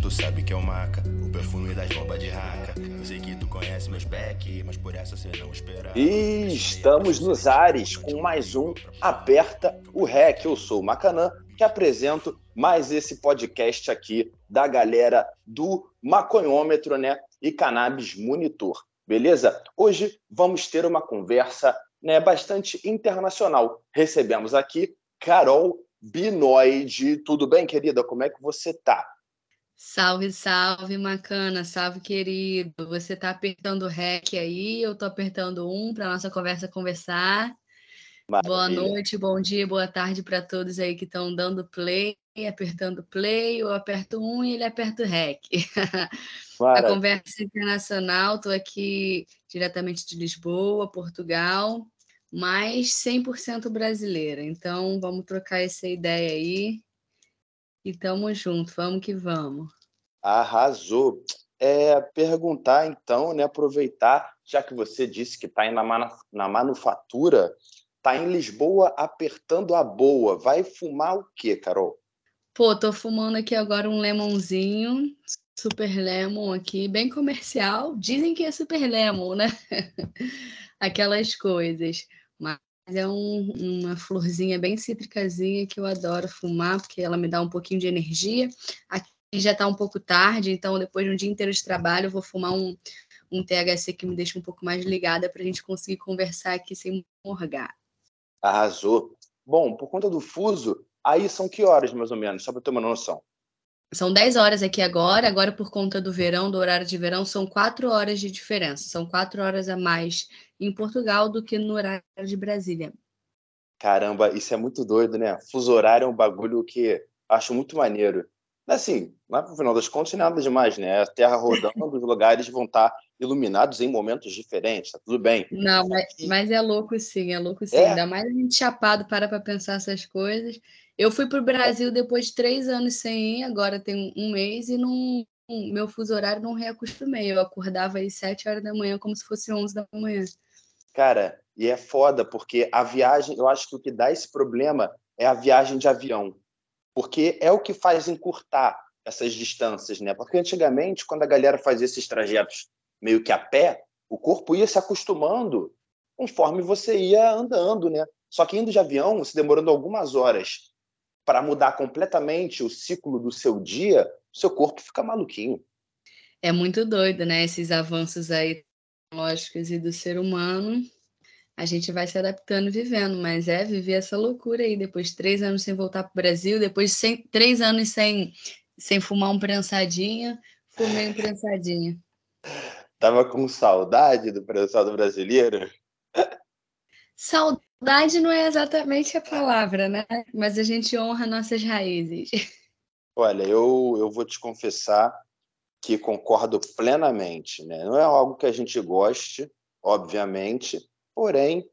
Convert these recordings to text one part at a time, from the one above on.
tu sabe que é o maca, o perfume das bombas de raca. Eu sei que tu conhece meus back, mas por essa você não espera. E estamos nos ares com mais um Aperta o REC. Eu sou o Macanã, que apresento mais esse podcast aqui da galera do Maconhômetro, né? E Cannabis Monitor. Beleza? Hoje vamos ter uma conversa né, bastante internacional. Recebemos aqui Carol Binoide. Tudo bem, querida? Como é que você tá? Salve, salve, Macana, salve, querido. Você tá apertando o REC aí, eu tô apertando um para nossa conversa conversar. Maravilha. Boa noite, bom dia, boa tarde para todos aí que estão dando play, apertando play, eu aperto um e ele aperta o REC. A conversa internacional, estou aqui diretamente de Lisboa, Portugal, mas 100% brasileira. Então, vamos trocar essa ideia aí e tamo junto, vamos que vamos. Arrasou. É, perguntar então, né, aproveitar, já que você disse que está na, na manufatura, está em Lisboa apertando a boa. Vai fumar o quê, Carol? Pô, tô fumando aqui agora um lemonzinho, super lemon aqui, bem comercial. Dizem que é super lemon, né? Aquelas coisas. Mas é um, uma florzinha bem cítricazinha que eu adoro fumar, porque ela me dá um pouquinho de energia. Aqui já está um pouco tarde, então depois de um dia inteiro de trabalho, vou fumar um, um THC que me deixa um pouco mais ligada para a gente conseguir conversar aqui sem morgar. Arrasou. Bom, por conta do fuso, aí são que horas mais ou menos, só para ter uma noção? São 10 horas aqui agora, agora por conta do verão, do horário de verão, são 4 horas de diferença. São 4 horas a mais em Portugal do que no horário de Brasília. Caramba, isso é muito doido, né? Fuso horário é um bagulho que acho muito maneiro. Assim, no final das contas, nada demais, né? A Terra rodando, os lugares vão estar iluminados em momentos diferentes, tá tudo bem. Não, mas, mas é louco sim, é louco sim. É. Ainda mais a gente chapado para para pensar essas coisas. Eu fui para o Brasil depois de três anos sem ir, agora tem um mês, e não, meu fuso horário não reacostumei. Eu acordava às sete horas da manhã como se fosse onze da manhã. Cara, e é foda, porque a viagem, eu acho que o que dá esse problema é a viagem de avião. Porque é o que faz encurtar essas distâncias, né? Porque antigamente, quando a galera fazia esses trajetos meio que a pé, o corpo ia se acostumando conforme você ia andando, né? Só que indo de avião, você demorando algumas horas para mudar completamente o ciclo do seu dia, seu corpo fica maluquinho. É muito doido, né? Esses avanços aí tecnológicos e do ser humano, a gente vai se adaptando e vivendo, mas é viver essa loucura aí, depois de três anos sem voltar para o Brasil, depois de sem, três anos sem, sem fumar um prensadinho, fumei um prensadinho. Tava com saudade do prensado brasileiro? Saudade Saudade não é exatamente a palavra, né? Mas a gente honra nossas raízes. Olha, eu, eu vou te confessar que concordo plenamente. Né? Não é algo que a gente goste, obviamente, porém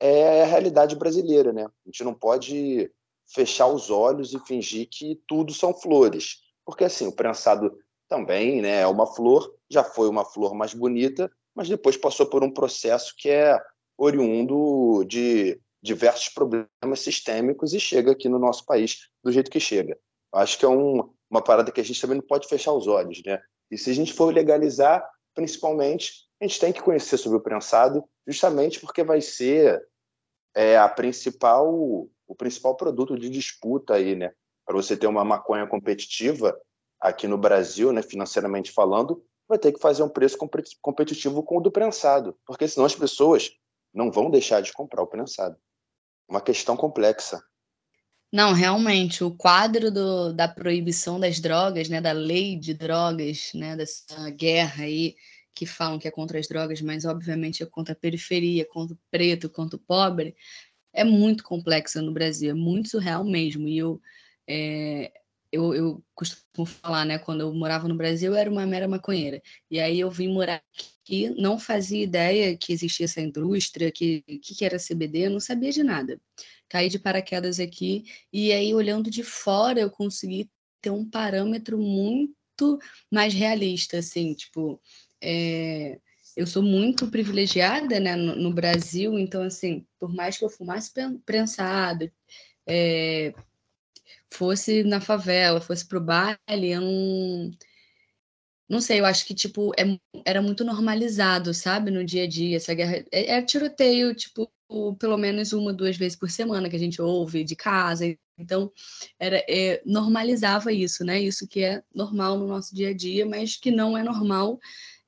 é a realidade brasileira. Né? A gente não pode fechar os olhos e fingir que tudo são flores. Porque assim, o prensado também né, é uma flor, já foi uma flor mais bonita, mas depois passou por um processo que é oriundo de diversos problemas sistêmicos e chega aqui no nosso país do jeito que chega. Acho que é um, uma parada que a gente também não pode fechar os olhos, né? E se a gente for legalizar, principalmente, a gente tem que conhecer sobre o prensado, justamente porque vai ser é, a principal, o principal produto de disputa aí, né? Para você ter uma maconha competitiva aqui no Brasil, né, financeiramente falando, vai ter que fazer um preço competitivo com o do prensado, porque senão as pessoas não vão deixar de comprar o prensado. Uma questão complexa. Não, realmente, o quadro do, da proibição das drogas, né, da lei de drogas, né, dessa guerra aí que falam que é contra as drogas, mas obviamente é contra a periferia, contra o preto, contra o pobre, é muito complexa no Brasil, é muito surreal mesmo. E eu, é, eu, eu costumo falar, né, quando eu morava no Brasil, eu era uma mera maconheira. E aí eu vim morar aqui, não fazia ideia que existia essa indústria, que, que, que era CBD, não sabia de nada. Caí de paraquedas aqui, e aí olhando de fora eu consegui ter um parâmetro muito mais realista, assim, tipo, é, eu sou muito privilegiada, né, no, no, Brasil, então, assim, por mais que eu fumasse prensado, é, fosse na favela, fosse pro baile, eu não. Não sei, eu acho que, tipo, é, era muito normalizado, sabe, no dia a dia, essa guerra. É, é tiroteio, tipo, pelo menos uma, duas vezes por semana que a gente ouve de casa. Então, era, é, normalizava isso, né? Isso que é normal no nosso dia a dia, mas que não é normal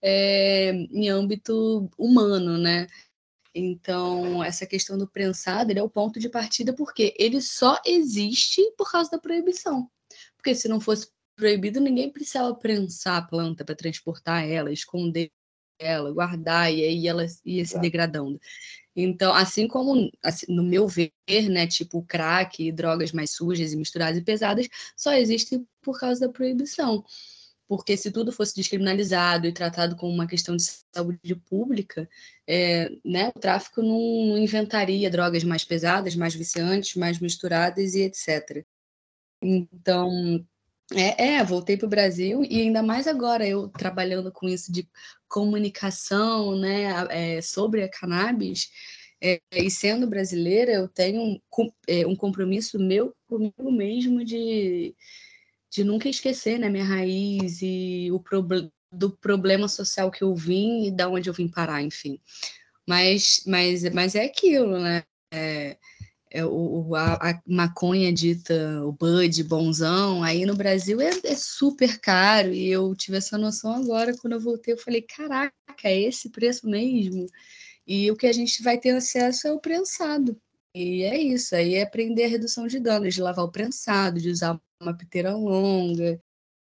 é, em âmbito humano, né? Então, essa questão do prensado é o ponto de partida porque ele só existe por causa da proibição. Porque se não fosse proibido, ninguém precisava prensar a planta para transportar ela, esconder ela, guardar, e aí ela ia se degradando. Então, assim como, assim, no meu ver, né, tipo crack, drogas mais sujas e misturadas e pesadas, só existem por causa da proibição porque se tudo fosse descriminalizado e tratado como uma questão de saúde pública, é, né, o tráfico não inventaria drogas mais pesadas, mais viciantes, mais misturadas e etc. Então, é, é voltei para o Brasil e ainda mais agora eu trabalhando com isso de comunicação, né, é, sobre a cannabis, é, e sendo brasileira, eu tenho um, é, um compromisso meu comigo mesmo de de nunca esquecer, né, minha raiz e o do problema social que eu vim e da onde eu vim parar, enfim. Mas, mas, mas é aquilo, né? É, é o, a, a, maconha dita, o bud, bonzão, aí no Brasil é, é, super caro, e eu tive essa noção agora, quando eu voltei, eu falei, caraca, é esse preço mesmo? E o que a gente vai ter acesso é o prensado. E é isso, aí é aprender a redução de danos, de lavar o prensado, de usar uma piteira longa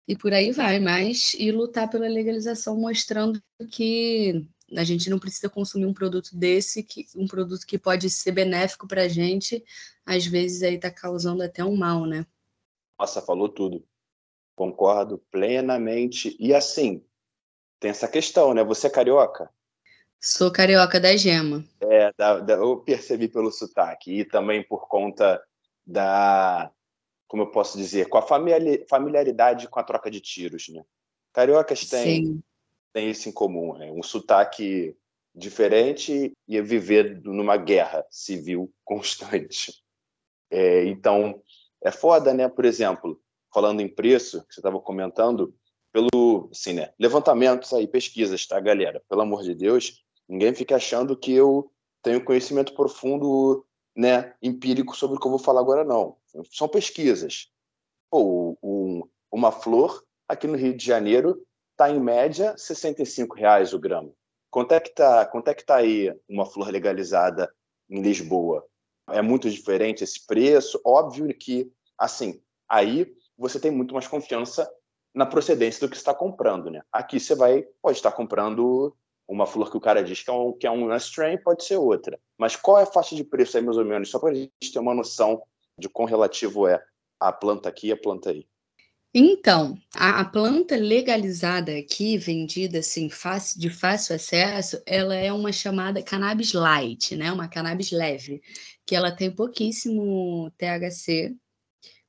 e por aí vai, mas e lutar pela legalização mostrando que a gente não precisa consumir um produto desse, que, um produto que pode ser benéfico para a gente, às vezes aí está causando até um mal, né? Nossa, falou tudo. Concordo plenamente. E assim, tem essa questão, né? Você é carioca? Sou carioca da gema. É, da, da, eu percebi pelo sotaque. E também por conta da, como eu posso dizer, com a familiaridade com a troca de tiros, né? Cariocas têm, têm isso em comum, né? um sotaque diferente e viver numa guerra civil constante. É, então, é foda, né? Por exemplo, falando em preço, que você estava comentando, pelo assim, né? levantamentos aí, pesquisas, tá, galera? Pelo amor de Deus, ninguém fica achando que eu tenho conhecimento profundo né, empírico sobre o que eu vou falar agora, não. São pesquisas. Pô, um, uma flor aqui no Rio de Janeiro está em média 65 reais o grama. Quanto é que está é que tá aí uma flor legalizada em Lisboa? É muito diferente esse preço? Óbvio que, assim, aí você tem muito mais confiança na procedência do que está comprando, né? Aqui você vai, pode estar comprando uma flor que o cara diz que é, um, que é uma strain, pode ser outra. Mas qual é a faixa de preço aí, mais ou menos? Só para a gente ter uma noção de quão relativo é a planta aqui e a planta aí. Então, a, a, planta legalizada aqui, vendida assim, fácil, de fácil acesso, ela é uma chamada cannabis light, né? Uma cannabis leve, que ela tem pouquíssimo THC,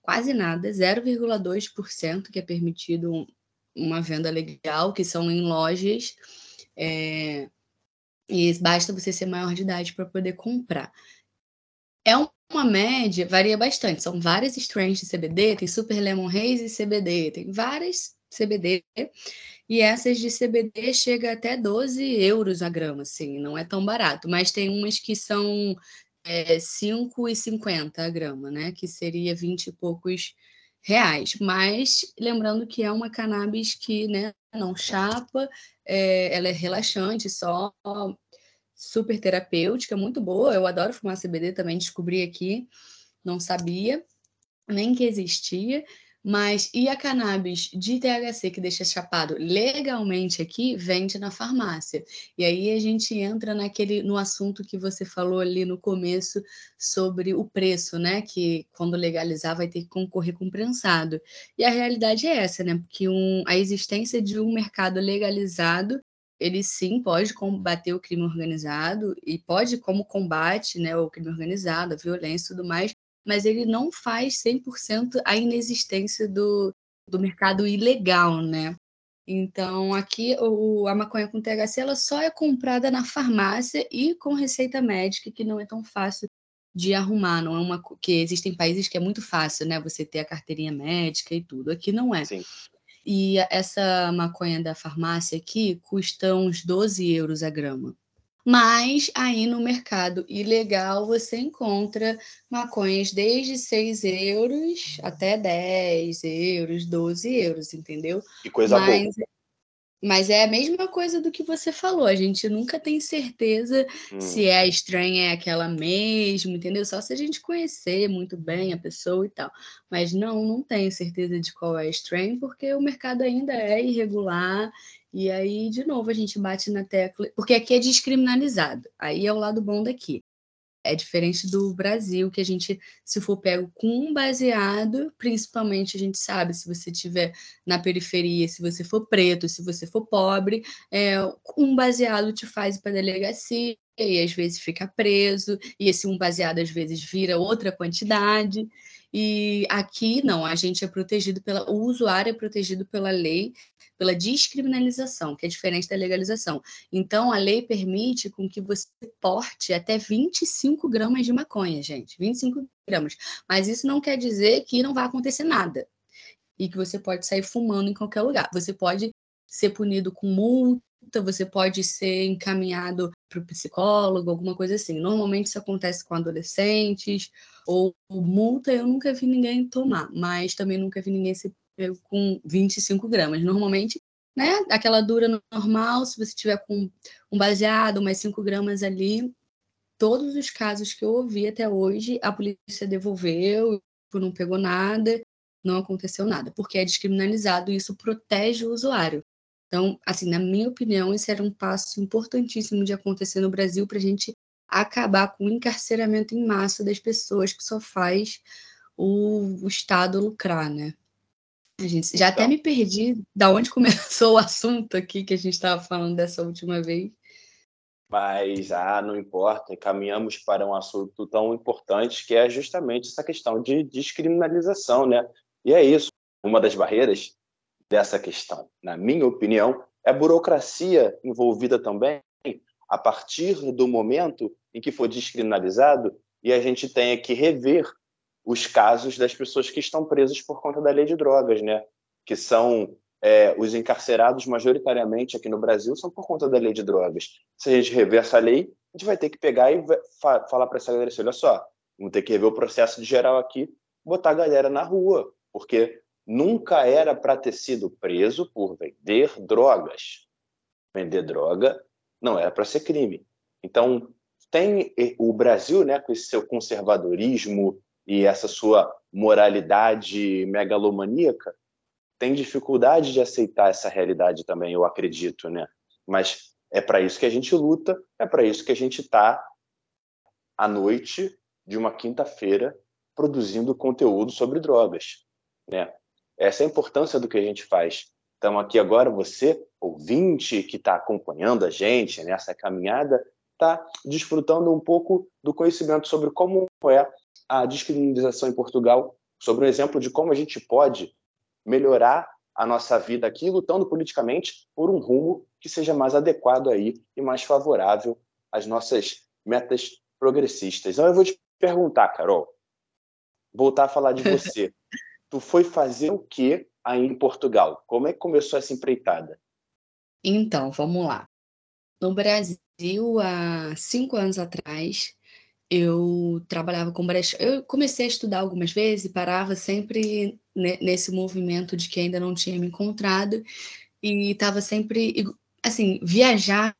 quase nada, 0,2% que é permitido uma venda legal, que são em lojas é, e basta você ser maior de idade para poder comprar. É uma média, varia bastante. São várias strains de CBD, tem Super Lemon Haze e CBD, tem várias CBD. E essas de CBD chega até 12 euros a grama, assim, não é tão barato. Mas tem umas que são é, 5,50 a grama, né? Que seria 20 e poucos reais. Mas lembrando que é uma cannabis que né, não chapa, é, ela é relaxante só, super terapêutica, muito boa. Eu adoro fumar CBD também, descobri aqui, não sabia nem que existia. Mas e a cannabis de THC que deixa chapado legalmente aqui, vende na farmácia. E aí a gente entra naquele no assunto que você falou ali no começo sobre o preço, né? Que quando legalizar vai ter que concorrer com prensado. E a realidade é essa, né? Porque um, a existência de um mercado legalizado ele sim pode combater o crime organizado e pode, como combate né, o crime organizado, a violência e tudo mais, mas ele não faz 100% a inexistência do, do mercado ilegal, né? Então, aqui o, a maconha com THC ela só é comprada na farmácia e com receita médica, que não é tão fácil de arrumar, não é uma que existem países que é muito fácil, né? Você ter a carteirinha médica e tudo. Aqui não é. Sim. E essa maconha da farmácia aqui custa uns 12 euros a grama. Mas aí no mercado ilegal você encontra maconhas desde 6 euros até 10 euros, 12 euros, entendeu? Que coisa Mas, boa. Mas é a mesma coisa do que você falou, a gente nunca tem certeza Hum, se é a estranha é aquela mesmo, entendeu? Só se a gente conhecer muito bem a pessoa e tal. Mas não, não tenho certeza de qual é a strain, porque o mercado ainda é irregular. E aí, de novo, a gente bate na tecla, porque aqui é descriminalizado. Aí é o lado bom daqui. É diferente do Brasil, que a gente, se for pego com um baseado, principalmente a gente sabe, se você tiver na periferia, se você for preto, se você for pobre, é, um baseado te faz para delegacia e às vezes fica preso, e esse um baseado às vezes vira outra quantidade. E aqui não, a gente é protegido pela, o usuário é protegido pela lei, pela descriminalização, que é diferente da legalização. Então, a lei permite com que você porte até 25 gramas de maconha, gente, 25 gramas. Mas isso não quer dizer que não vai acontecer nada e que você pode sair fumando em qualquer lugar. Você pode ser punido com multa, você pode ser encaminhado para o psicólogo, alguma coisa assim. Normalmente isso acontece com adolescentes, ou multa eu nunca vi ninguém tomar, mas também nunca vi ninguém ser pego com 25 gramas. Normalmente, né, aquela dura normal, se você tiver com um baseado, mais 5 gramas ali, todos os casos que eu ouvi até hoje, a polícia devolveu, não pegou nada, não aconteceu nada, porque é descriminalizado e isso protege o usuário. Então, assim, na minha opinião, esse era um passo importantíssimo de acontecer no Brasil para a gente acabar com o encarceramento em massa das pessoas que só faz o, o Estado lucrar, né? A gente, já até Então. me perdi da onde começou o assunto aqui que a gente estava falando dessa última vez. Mas, ah, não importa, caminhamos para um assunto tão importante que é justamente essa questão de descriminalização, né? E é isso. Uma das barreiras dessa questão, na minha opinião, é a burocracia envolvida também a partir do momento em que for descriminalizado e a gente tenha que rever os casos das pessoas que estão presas por conta da lei de drogas, né? Que são é, os encarcerados majoritariamente aqui no Brasil são por conta da lei de drogas. Se a gente rever essa lei, a gente vai ter que pegar e fa falar para essa galera assim, olha só, vamos ter que rever o processo de geral aqui, botar a galera na rua, porque nunca era para ter sido preso por vender drogas. Vender droga não era para ser crime. Então, tem o Brasil, né, com esse seu conservadorismo e essa sua moralidade megalomaníaca, tem dificuldade de aceitar essa realidade também, eu acredito, né? Mas é para isso que a gente luta, é para isso que a gente está à noite de uma quinta-feira produzindo conteúdo sobre drogas, né? Essa é a importância do que a gente faz. Então aqui agora você, ouvinte que está acompanhando a gente nessa caminhada, está desfrutando um pouco do conhecimento sobre como é a descriminalização em Portugal, sobre um exemplo de como a gente pode melhorar a nossa vida aqui, lutando politicamente por um rumo que seja mais adequado aí e mais favorável às nossas metas progressistas. Então eu vou te perguntar, Carol, voltar a falar de você. Tu foi fazer o que aí em Portugal? Como é que começou essa empreitada? Então, vamos lá. No Brasil, há cinco anos atrás, eu trabalhava com brechó. Eu comecei a estudar algumas vezes e parava sempre nesse movimento de que ainda não tinha me encontrado e estava sempre assim viajar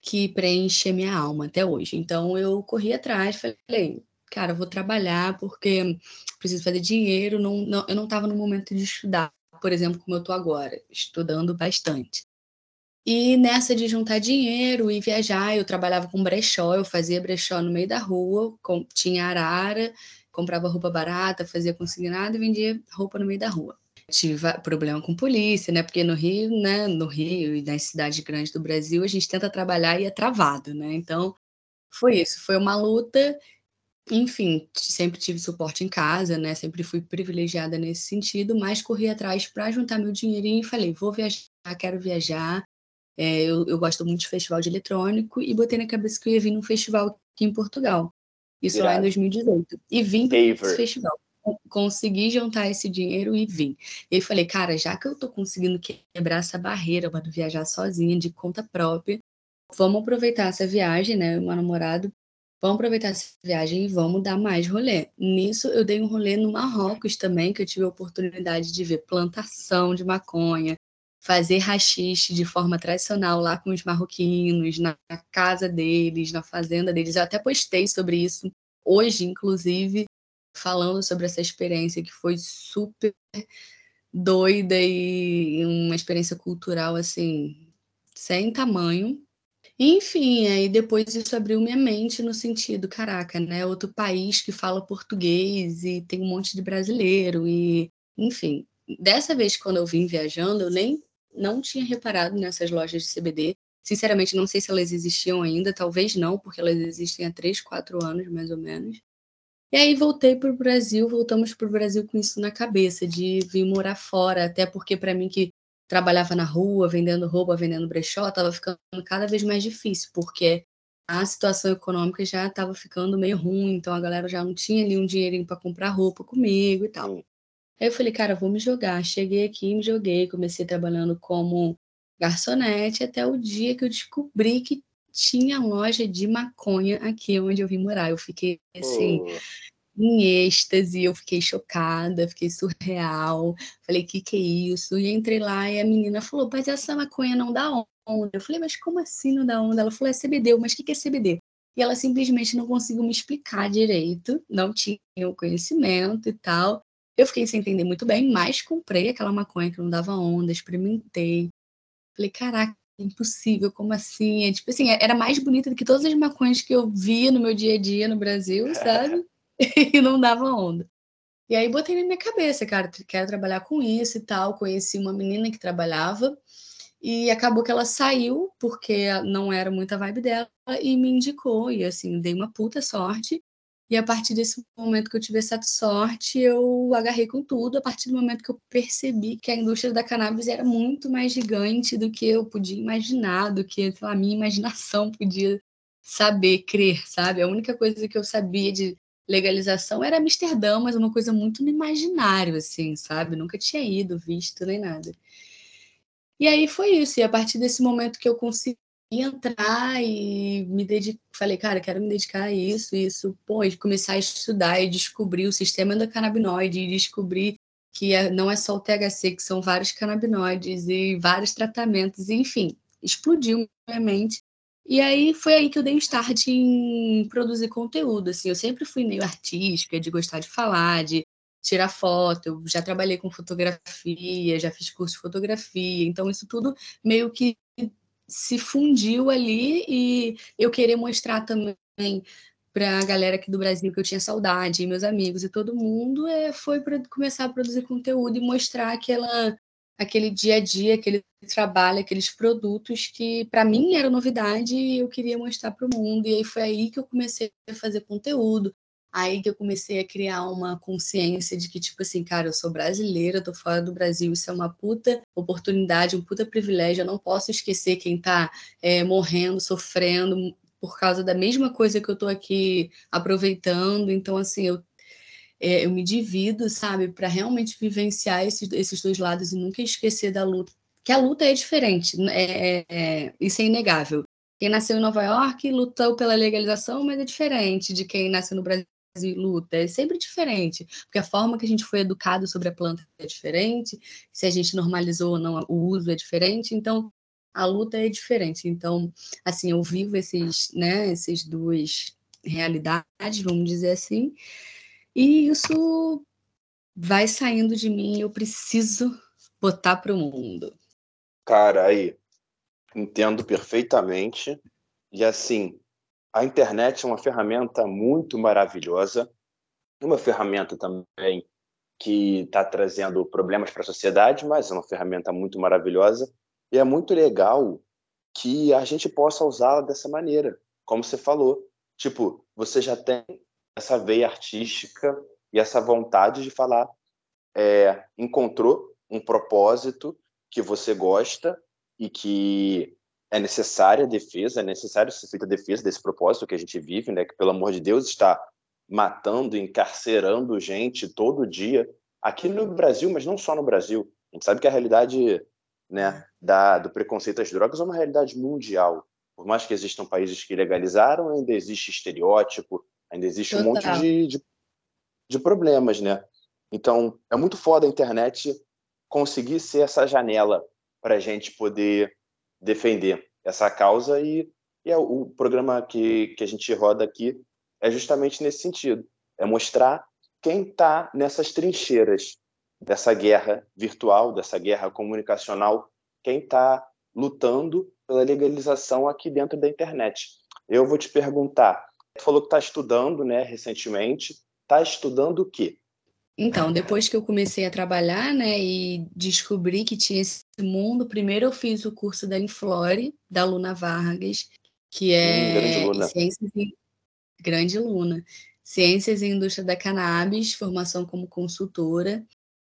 que preenche minha alma até hoje. Então eu corri atrás, falei, cara, eu vou trabalhar porque preciso fazer dinheiro. Não, não eu não estava no momento de estudar, por exemplo, como eu estou agora, estudando bastante. E nessa de juntar dinheiro e viajar, eu trabalhava com brechó, eu fazia brechó no meio da rua, com, tinha arara, comprava roupa barata, fazia consignado e vendia roupa no meio da rua. Tive problema com polícia, né? Porque no Rio, né? No Rio e nas cidades grandes do Brasil, a gente tenta trabalhar e é travado, né? Então, foi isso. Foi uma luta. Enfim, sempre tive suporte em casa, né? Sempre fui privilegiada nesse sentido, mas corri atrás para juntar meu dinheirinho e falei: vou viajar, quero viajar. É, eu, eu, gosto muito de festival de eletrônico e botei na cabeça que eu ia vir num festival aqui em Portugal. Isso Irado. lá em 2018. E vim para esse festival. Consegui juntar esse dinheiro e vim. E aí falei, cara, já que eu tô conseguindo quebrar essa barreira para viajar sozinha, de conta própria, vamos aproveitar essa viagem, né? Meu namorado, vamos aproveitar essa viagem e vamos dar mais rolê. Nisso, eu dei um rolê no Marrocos também, que eu tive a oportunidade de ver plantação de maconha, fazer rachixe de forma tradicional lá com os marroquinos, na casa deles, na fazenda deles. Eu até postei sobre isso hoje, inclusive, falando sobre essa experiência que foi super doida e uma experiência cultural assim sem tamanho. Enfim, aí depois isso abriu minha mente no sentido, caraca, né? Outro país que fala português e tem um monte de brasileiro e, enfim. Dessa vez quando eu vim viajando, eu nem não tinha reparado nessas lojas de CBD. Sinceramente, não sei se elas existiam ainda, talvez não, porque elas existem há três, quatro anos, mais ou menos. E aí voltei para o Brasil, voltamos para o Brasil com isso na cabeça, de vir morar fora, até porque para mim que trabalhava na rua, vendendo roupa, vendendo brechó, estava ficando cada vez mais difícil, porque a situação econômica já estava ficando meio ruim, então a galera já não tinha ali um dinheirinho para comprar roupa comigo e tal. Aí eu falei, cara, vou me jogar. Cheguei aqui, me joguei, comecei trabalhando como garçonete até o dia que eu descobri que tinha loja de maconha aqui onde eu vim morar. Eu fiquei assim, oh. Em êxtase, eu fiquei chocada, fiquei surreal. Falei, que que é isso? E entrei lá e a menina falou, mas essa maconha não dá onda. Eu falei, mas como assim não dá onda? Ela falou, é CBD. Mas o que, que é CBD? E ela simplesmente não conseguiu me explicar direito, não tinha o conhecimento e tal. Eu fiquei sem entender muito bem, mas comprei aquela maconha que não dava onda, experimentei. Falei, caraca, é impossível, como assim? É, tipo assim, era mais bonita do que todas as maconhas que eu via no meu dia a dia no Brasil, sabe? e não dava onda. E aí botei na minha cabeça, cara, quero trabalhar com isso e tal. Conheci uma menina que trabalhava e acabou que ela saiu porque não era muita vibe dela e me indicou. E assim, dei uma puta sorte. E a partir desse momento que eu tive essa sorte, eu agarrei com tudo. A partir do momento que eu percebi que a indústria da cannabis era muito mais gigante do que eu podia imaginar, do que a minha imaginação podia saber, crer, sabe? A única coisa que eu sabia de legalização era Amsterdã, mas uma coisa muito no imaginário, assim, sabe? Nunca tinha ido, visto, nem nada. E aí foi isso. E a partir desse momento que eu consegui entrar e me dedicar, falei, cara, quero me dedicar a isso, isso, pô, e começar a estudar e descobrir o sistema endocannabinoide e descobrir que é, não é só o THC, que são vários canabinoides e vários tratamentos, enfim, explodiu minha mente. E aí foi aí que eu dei um start em produzir conteúdo, assim, eu sempre fui meio artística, de gostar de falar, de tirar foto, eu já trabalhei com fotografia, já fiz curso de fotografia, então isso tudo meio que se fundiu ali e eu queria mostrar também para a galera aqui do Brasil que eu tinha saudade, meus amigos e todo mundo, é, foi para começar a produzir conteúdo e mostrar aquela, aquele dia a dia, aquele trabalho, aqueles produtos que para mim era novidade e eu queria mostrar para o mundo. E aí foi aí que eu comecei a fazer conteúdo, Aí que eu comecei a criar uma consciência de que, tipo assim, cara, eu sou brasileira, tô fora do Brasil, isso é uma puta oportunidade, um puta privilégio, eu não posso esquecer quem tá é, morrendo, sofrendo por causa da mesma coisa que eu tô aqui aproveitando. Então, assim, eu, é, eu me divido, sabe, para realmente vivenciar esses, esses dois lados e nunca esquecer da luta. Que a luta é diferente, é, é, é isso é inegável. Quem nasceu em Nova York lutou pela legalização, mas é diferente de quem nasceu no Brasil e luta é sempre diferente, porque a forma que a gente foi educado sobre a planta é diferente, se a gente normalizou ou não o uso é diferente, então a luta é diferente. Então, assim, eu vivo esses, né, essas duas realidades, vamos dizer assim, e isso vai saindo de mim, eu preciso botar para o mundo. Cara, aí entendo perfeitamente. E assim, a internet é uma ferramenta muito maravilhosa, uma ferramenta também que está trazendo problemas para a sociedade, mas é uma ferramenta muito maravilhosa e é muito legal que a gente possa usá-la dessa maneira, como você falou. Tipo, você já tem essa veia artística e essa vontade de falar, é, encontrou um propósito que você gosta e que é necessária a defesa, é necessário ser feita a defesa desse propósito que a gente vive, né, que pelo amor de Deus está matando, encarcerando gente todo dia, aqui no Brasil, mas não só no Brasil. A gente sabe que a realidade né, da, do preconceito às drogas é uma realidade mundial. Por mais que existam países que legalizaram, ainda existe estereótipo, ainda existe Total. um monte de, de, de problemas, né? Então, é muito foda a internet conseguir ser essa janela para a gente poder defender essa causa e, e é o programa que, que a gente roda aqui é justamente nesse sentido, é mostrar quem está nessas trincheiras dessa guerra virtual, dessa guerra comunicacional, quem está lutando pela legalização aqui dentro da internet. Eu vou te perguntar, você falou que está estudando, né, recentemente, está estudando o quê? Então, depois que eu comecei a trabalhar, né, e descobri que tinha esse mundo, primeiro eu fiz o curso da Inflore, da Luna Vargas, que é hum, grande Luna. Ciências e... grande Luna, Ciências e Indústria da Cannabis, formação como consultora.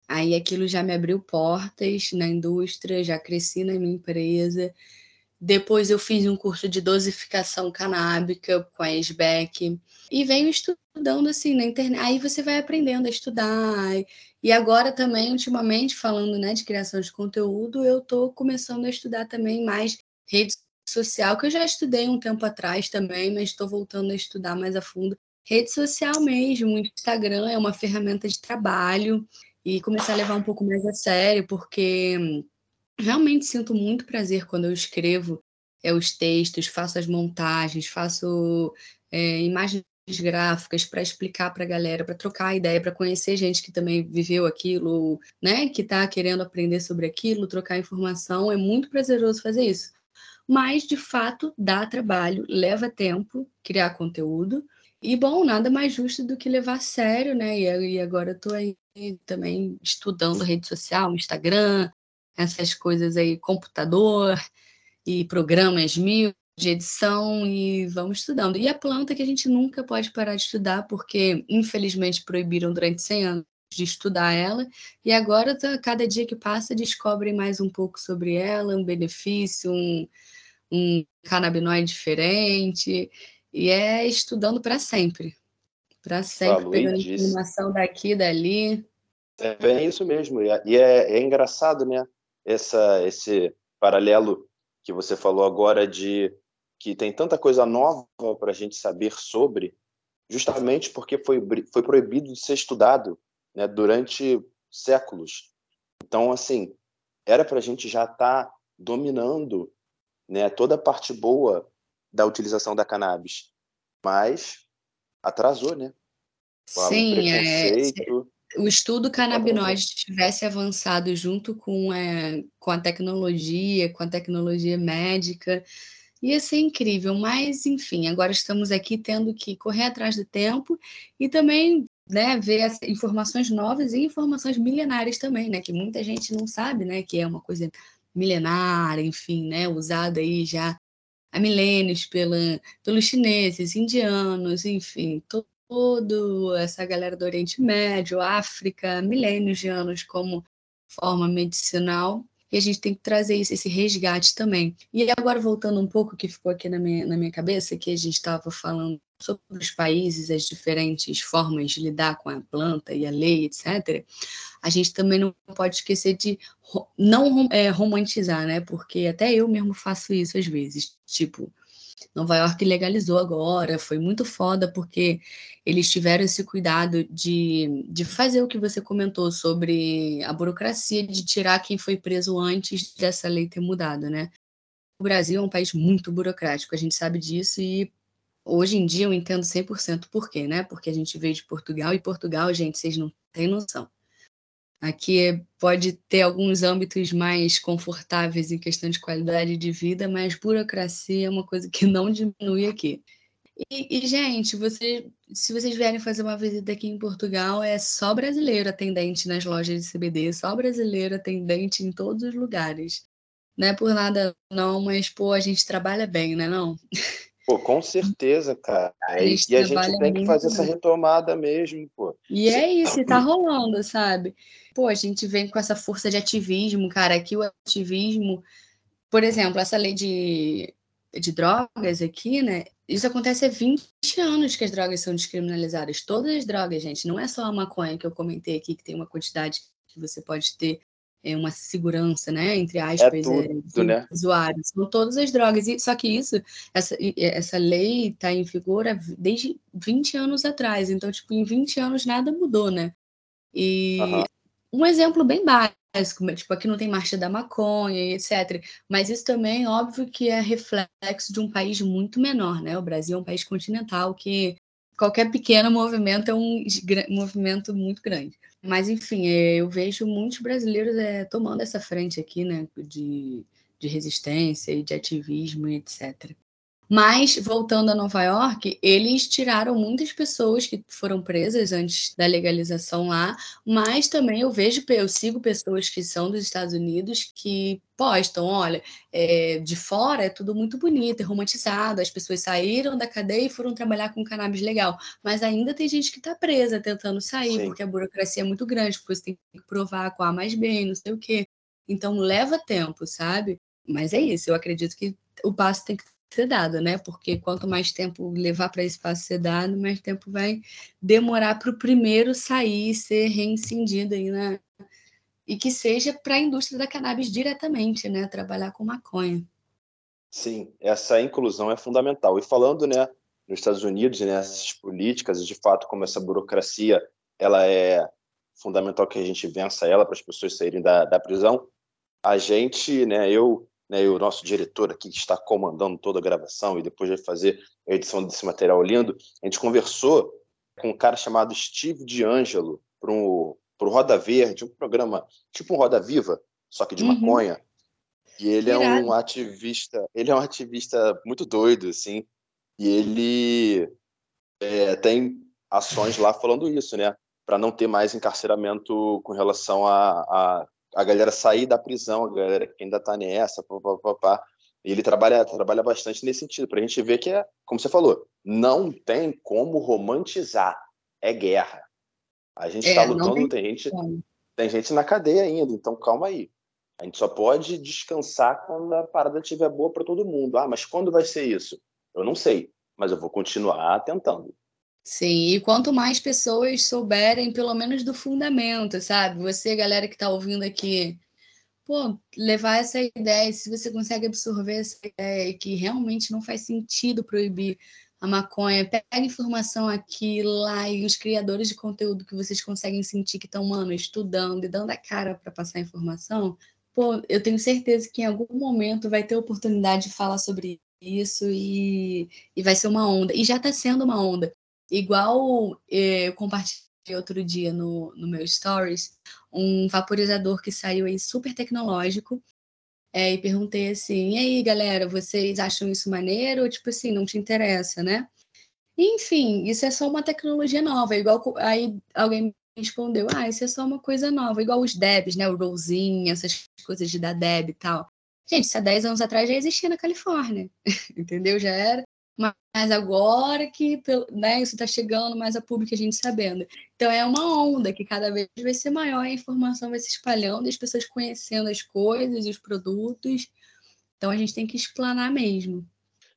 Aí aquilo já me abriu portas na indústria, já cresci na minha empresa. Depois eu fiz um curso de dosificação canábica com a SBEC e venho estudando assim na internet. Aí você vai aprendendo a estudar. E agora também, ultimamente, falando né, de criação de conteúdo, eu estou começando a estudar também mais rede social, que eu já estudei um tempo atrás também, mas estou voltando a estudar mais a fundo. Rede social mesmo, o Instagram é uma ferramenta de trabalho e começar a levar um pouco mais a sério, porque realmente sinto muito prazer quando eu escrevo é, os textos, faço as montagens, faço é, imagens gráficas para explicar para a galera, para trocar ideia, para conhecer gente que também viveu aquilo, né, que está querendo aprender sobre aquilo, trocar informação, é muito prazeroso fazer isso. Mas, de fato, dá trabalho, leva tempo criar conteúdo. E, bom, nada mais justo do que levar a sério, né? E, agora eu estou aí também estudando rede social, Instagram, essas coisas aí, computador e programas mil de edição e vamos estudando. E a planta que a gente nunca pode parar de estudar, porque infelizmente proibiram durante 100 anos de estudar ela, e agora, tá, cada dia que passa, descobrem mais um pouco sobre ela, um benefício, um, um canabinoide diferente, e é estudando para sempre. Para sempre, pegando informação daqui e dali. É bem isso mesmo, e é, é engraçado, né? Essa, esse paralelo que você falou agora de que tem tanta coisa nova para a gente saber sobre, justamente porque foi, foi proibido de ser estudado né, durante séculos. Então, assim, era para a gente já estar tá dominando né, toda a parte boa da utilização da cannabis, mas atrasou, né? Sim, é, o estudo canabinoide tivesse avançado junto com, é, com a tecnologia, com a tecnologia médica, ia ser incrível. Mas, enfim, agora estamos aqui tendo que correr atrás do tempo e também né, ver informações novas e informações milenares também, né? Que muita gente não sabe, né? Que é uma coisa milenar, enfim, né? Usada aí já há milênios pela, pelos chineses, indianos, enfim, todo todo, essa galera do Oriente Médio, África, milênios de anos como forma medicinal. E a gente tem que trazer isso, esse resgate também. E agora, voltando um pouco, que ficou aqui na minha, na minha cabeça, que a gente estava falando sobre os países, as diferentes formas de lidar com a planta e a lei, etc., a gente também não pode esquecer de não é, romantizar, né? Porque até eu mesmo faço isso às vezes. Tipo, Nova York legalizou agora, foi muito foda porque eles tiveram esse cuidado de, de fazer o que você comentou sobre a burocracia, de tirar quem foi preso antes dessa lei ter mudado, né? O Brasil é um país muito burocrático, a gente sabe disso e hoje em dia eu entendo 100% por quê, né? Porque a gente veio de Portugal e Portugal, gente, vocês não têm noção. Aqui pode ter alguns âmbitos mais confortáveis em questão de qualidade de vida, mas burocracia é uma coisa que não diminui aqui. E, e, gente, você, se vocês vierem fazer uma visita aqui em Portugal, é só brasileiro atendente nas lojas de CBD, só brasileiro atendente em todos os lugares. Não é por nada não, mas, pô, a gente trabalha bem, né não? Pô, com certeza, cara. E a gente tem que fazer essa retomada mesmo, pô. E é isso, tá rolando, sabe? Pô, a gente vem com essa força de ativismo, cara. Aqui o ativismo, por exemplo, essa lei de de drogas aqui, né? Isso acontece há 20 anos que as drogas são descriminalizadas. Todas as drogas, gente, não é só a maconha que eu comentei aqui, que tem uma quantidade que você pode ter é, uma segurança, né? Entre aspas, é tudo, é, né? usuários. São todas as drogas. E, só que isso, essa, essa lei está em vigor desde 20 anos atrás. Então, tipo, em 20 anos nada mudou, né? E uhum. Um exemplo bem básico tipo, aqui não tem marcha da maconha e etc. Mas isso também, óbvio, que é reflexo de um país muito menor, né? O Brasil é um país continental que qualquer pequeno movimento é um movimento muito grande. Mas, enfim, é, eu vejo muitos brasileiros é, tomando essa frente aqui, né, de, de resistência e de ativismo e etc. Mas, voltando a Nova York, eles tiraram muitas pessoas que foram presas antes da legalização lá, mas também eu vejo, eu sigo pessoas que são dos Estados Unidos que postam, olha, é, de fora é tudo muito bonito, é romantizado, as pessoas saíram da cadeia e foram trabalhar com cannabis legal, mas ainda tem gente que está presa tentando sair, Sim. porque a burocracia é muito grande, porque você tem que provar com A mais B, não sei o quê. Então leva tempo, sabe? Mas é isso, eu acredito que o passo tem que ser dado, né? Porque quanto mais tempo levar para esse passo ser dado, mais tempo vai demorar para o primeiro sair e ser reincindido aí na. E que seja para a indústria da cannabis diretamente, né? Trabalhar com maconha. Sim, essa inclusão é fundamental. E falando, né, nos Estados Unidos, né, políticas, de fato, como essa burocracia, ela é fundamental que a gente vença ela para as pessoas saírem da, da prisão. A gente, né, eu né, e o nosso diretor aqui, que está comandando toda a gravação e depois vai fazer a edição desse material lindo, a gente conversou com um cara chamado Steve D'Angelo para o Roda Verde, um programa tipo um Roda Viva, só que de uhum. maconha. E ele é um ativista, ele é um ativista muito doido, assim, e ele é, tem ações lá falando isso, né? Para não ter mais encarceramento com relação a, a a galera sair da prisão, a galera que ainda está nessa, papapá. E ele trabalha, trabalha bastante nesse sentido, para a gente ver que é, como você falou, não tem como romantizar, é guerra. A gente está é, lutando, tem, tem gente, tem gente na cadeia ainda, então calma aí. A gente só pode descansar quando a parada estiver boa para todo mundo. Ah, mas quando vai ser isso? Eu não sei, mas eu vou continuar tentando. Sim, e quanto mais pessoas souberem, pelo menos do fundamento, sabe? Você, galera que está ouvindo aqui, pô, levar essa ideia, se você consegue absorver essa ideia que realmente não faz sentido proibir a maconha, pega informação aqui, lá, e os criadores de conteúdo que vocês conseguem sentir que estão, mano, estudando e dando a cara para passar informação, pô, eu tenho certeza que em algum momento vai ter oportunidade de falar sobre isso e, e vai ser uma onda. E já está sendo uma onda. Igual eh, eu compartilhei outro dia no, no meu stories, um vaporizador que saiu aí super tecnológico. É, e perguntei assim: e aí, galera, vocês acham isso maneiro? Ou tipo assim, não te interessa, né? enfim, isso é só uma tecnologia nova. Igual aí alguém me respondeu: ah, isso é só uma coisa nova, igual os Debs, né? O Rollzinho, essas coisas de dar Deb e tal. Gente, isso há 10 anos atrás já existia na Califórnia, entendeu? Já era mas agora que né, isso está chegando mais a público a gente sabendo. Então é uma onda que cada vez vai ser maior, a informação vai se espalhando, as pessoas conhecendo as coisas, os produtos. Então a gente tem que explanar mesmo.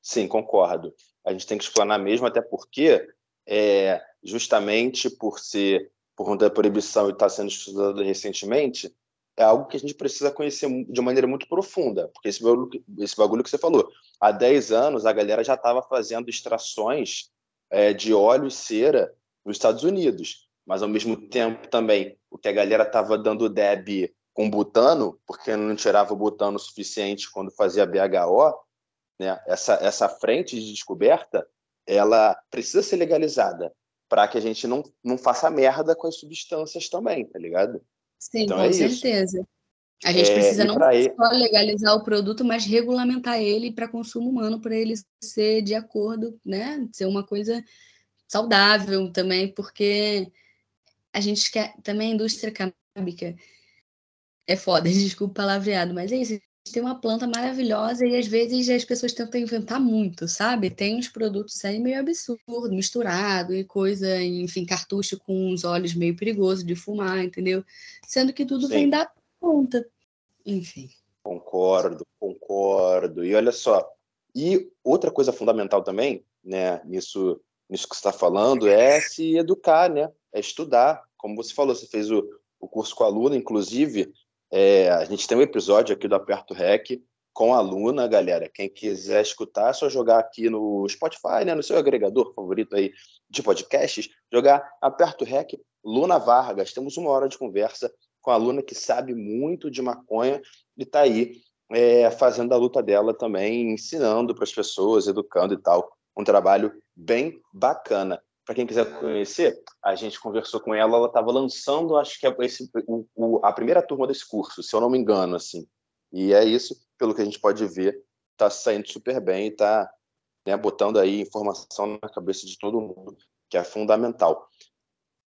Sim, concordo. A gente tem que explanar mesmo, até porque é, justamente por ser por conta da proibição e estar tá sendo estudado recentemente, é algo que a gente precisa conhecer de maneira muito profunda, porque esse bagulho, esse bagulho que você falou, há 10 anos a galera já estava fazendo extrações é, de óleo e cera nos Estados Unidos, mas ao mesmo tempo também o que a galera estava dando deb com butano, porque não tirava o butano suficiente quando fazia BHO, né? essa, essa frente de descoberta, ela precisa ser legalizada para que a gente não, não faça merda com as substâncias também, tá ligado? Sim, então, com é certeza. Isso. A gente é, precisa não ele... só legalizar o produto, mas regulamentar ele para consumo humano, para ele ser de acordo, né? Ser uma coisa saudável também, porque a gente quer também a indústria canábica é foda, desculpa o palavreado, mas é isso tem uma planta maravilhosa e às vezes as pessoas tentam inventar muito, sabe? Tem uns produtos aí meio absurdo, misturado e coisa, enfim, cartucho com uns óleos meio perigoso de fumar, entendeu? Sendo que tudo Sim. vem da ponta. Enfim. Concordo, concordo. E olha só, E outra coisa fundamental também, né, nisso, nisso que você está falando, é se educar, né? É estudar. Como você falou, você fez o, o curso com a aluna, inclusive, é, a gente tem um episódio aqui do Aperto Rec com a aluna, galera. Quem quiser escutar, é só jogar aqui no Spotify, né, no seu agregador favorito aí de podcasts, jogar Aperto Rec, Luna Vargas. Temos uma hora de conversa com a aluna que sabe muito de maconha e está aí é, fazendo a luta dela também, ensinando para as pessoas, educando e tal. Um trabalho bem bacana. Para quem quiser conhecer, a gente conversou com ela, ela estava lançando, acho que é esse, o, o, a primeira turma desse curso, se eu não me engano, assim. E é isso pelo que a gente pode ver, está saindo super bem e está né, botando aí informação na cabeça de todo mundo, que é fundamental.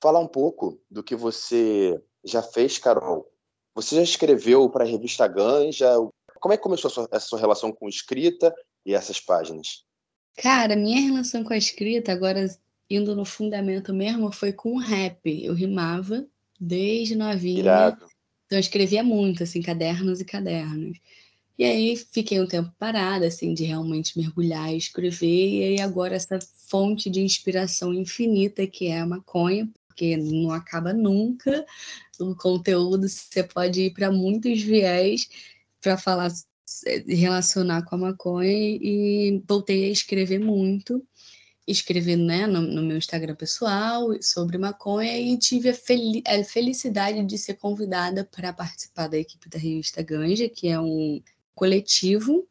Falar um pouco do que você já fez, Carol. Você já escreveu para a revista Ganja? Como é que começou a sua, essa sua relação com escrita e essas páginas? Cara, minha relação com a escrita, agora indo no fundamento mesmo, foi com rap. Eu rimava desde novinha. Irado. Então eu escrevia muito, assim, cadernos e cadernos. E aí fiquei um tempo parada, assim, de realmente mergulhar e escrever. E aí agora essa fonte de inspiração infinita que é a maconha, porque não acaba nunca. O conteúdo você pode ir para muitos viés para falar relacionar com a maconha e voltei a escrever muito escrevendo né, no, no, meu Instagram pessoal sobre maconha e tive a, fel a felicidade de ser convidada para participar da equipe da revista Ganja, que é um coletivo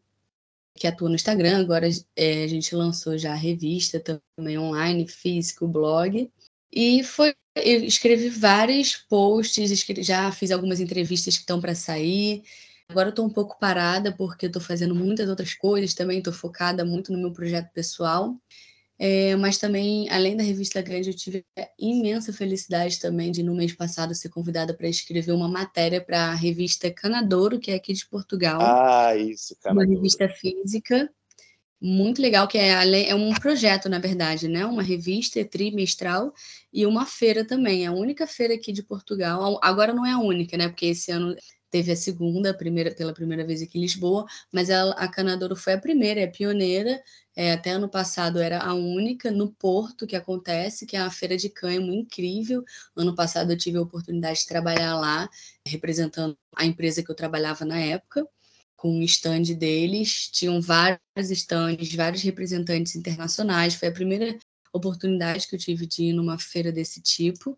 que atua no Instagram. Agora é, a gente lançou já a revista também online, físico, blog. E foi, eu escrevi vários posts, escrevi, já fiz algumas entrevistas que estão para sair. Agora eu um pouco parada porque estou fazendo muitas outras coisas também, estou focada muito no meu projeto pessoal. É, mas também, além da revista grande, eu tive a imensa felicidade também de, no mês passado, ser convidada para escrever uma matéria para a revista Canadouro, que é aqui de Portugal. Ah, isso, Canadouro. Uma revista física, muito legal, que é, é um projeto, na verdade, né? Uma revista trimestral e uma feira também. É a única feira aqui de Portugal. Agora não é a única, né? Porque esse ano teve a segunda, a primeira, pela primeira vez aqui em Lisboa, mas a, a Canadouro foi a primeira, é pioneira, é, até ano passado era a única no Porto que acontece, que é uma feira de cânhamo incrível. Ano passado eu tive a oportunidade de trabalhar lá, representando a empresa que eu trabalhava na época, com um stand deles. Tinham vários stands, vários representantes internacionais. Foi a primeira oportunidade que eu tive de ir numa feira desse tipo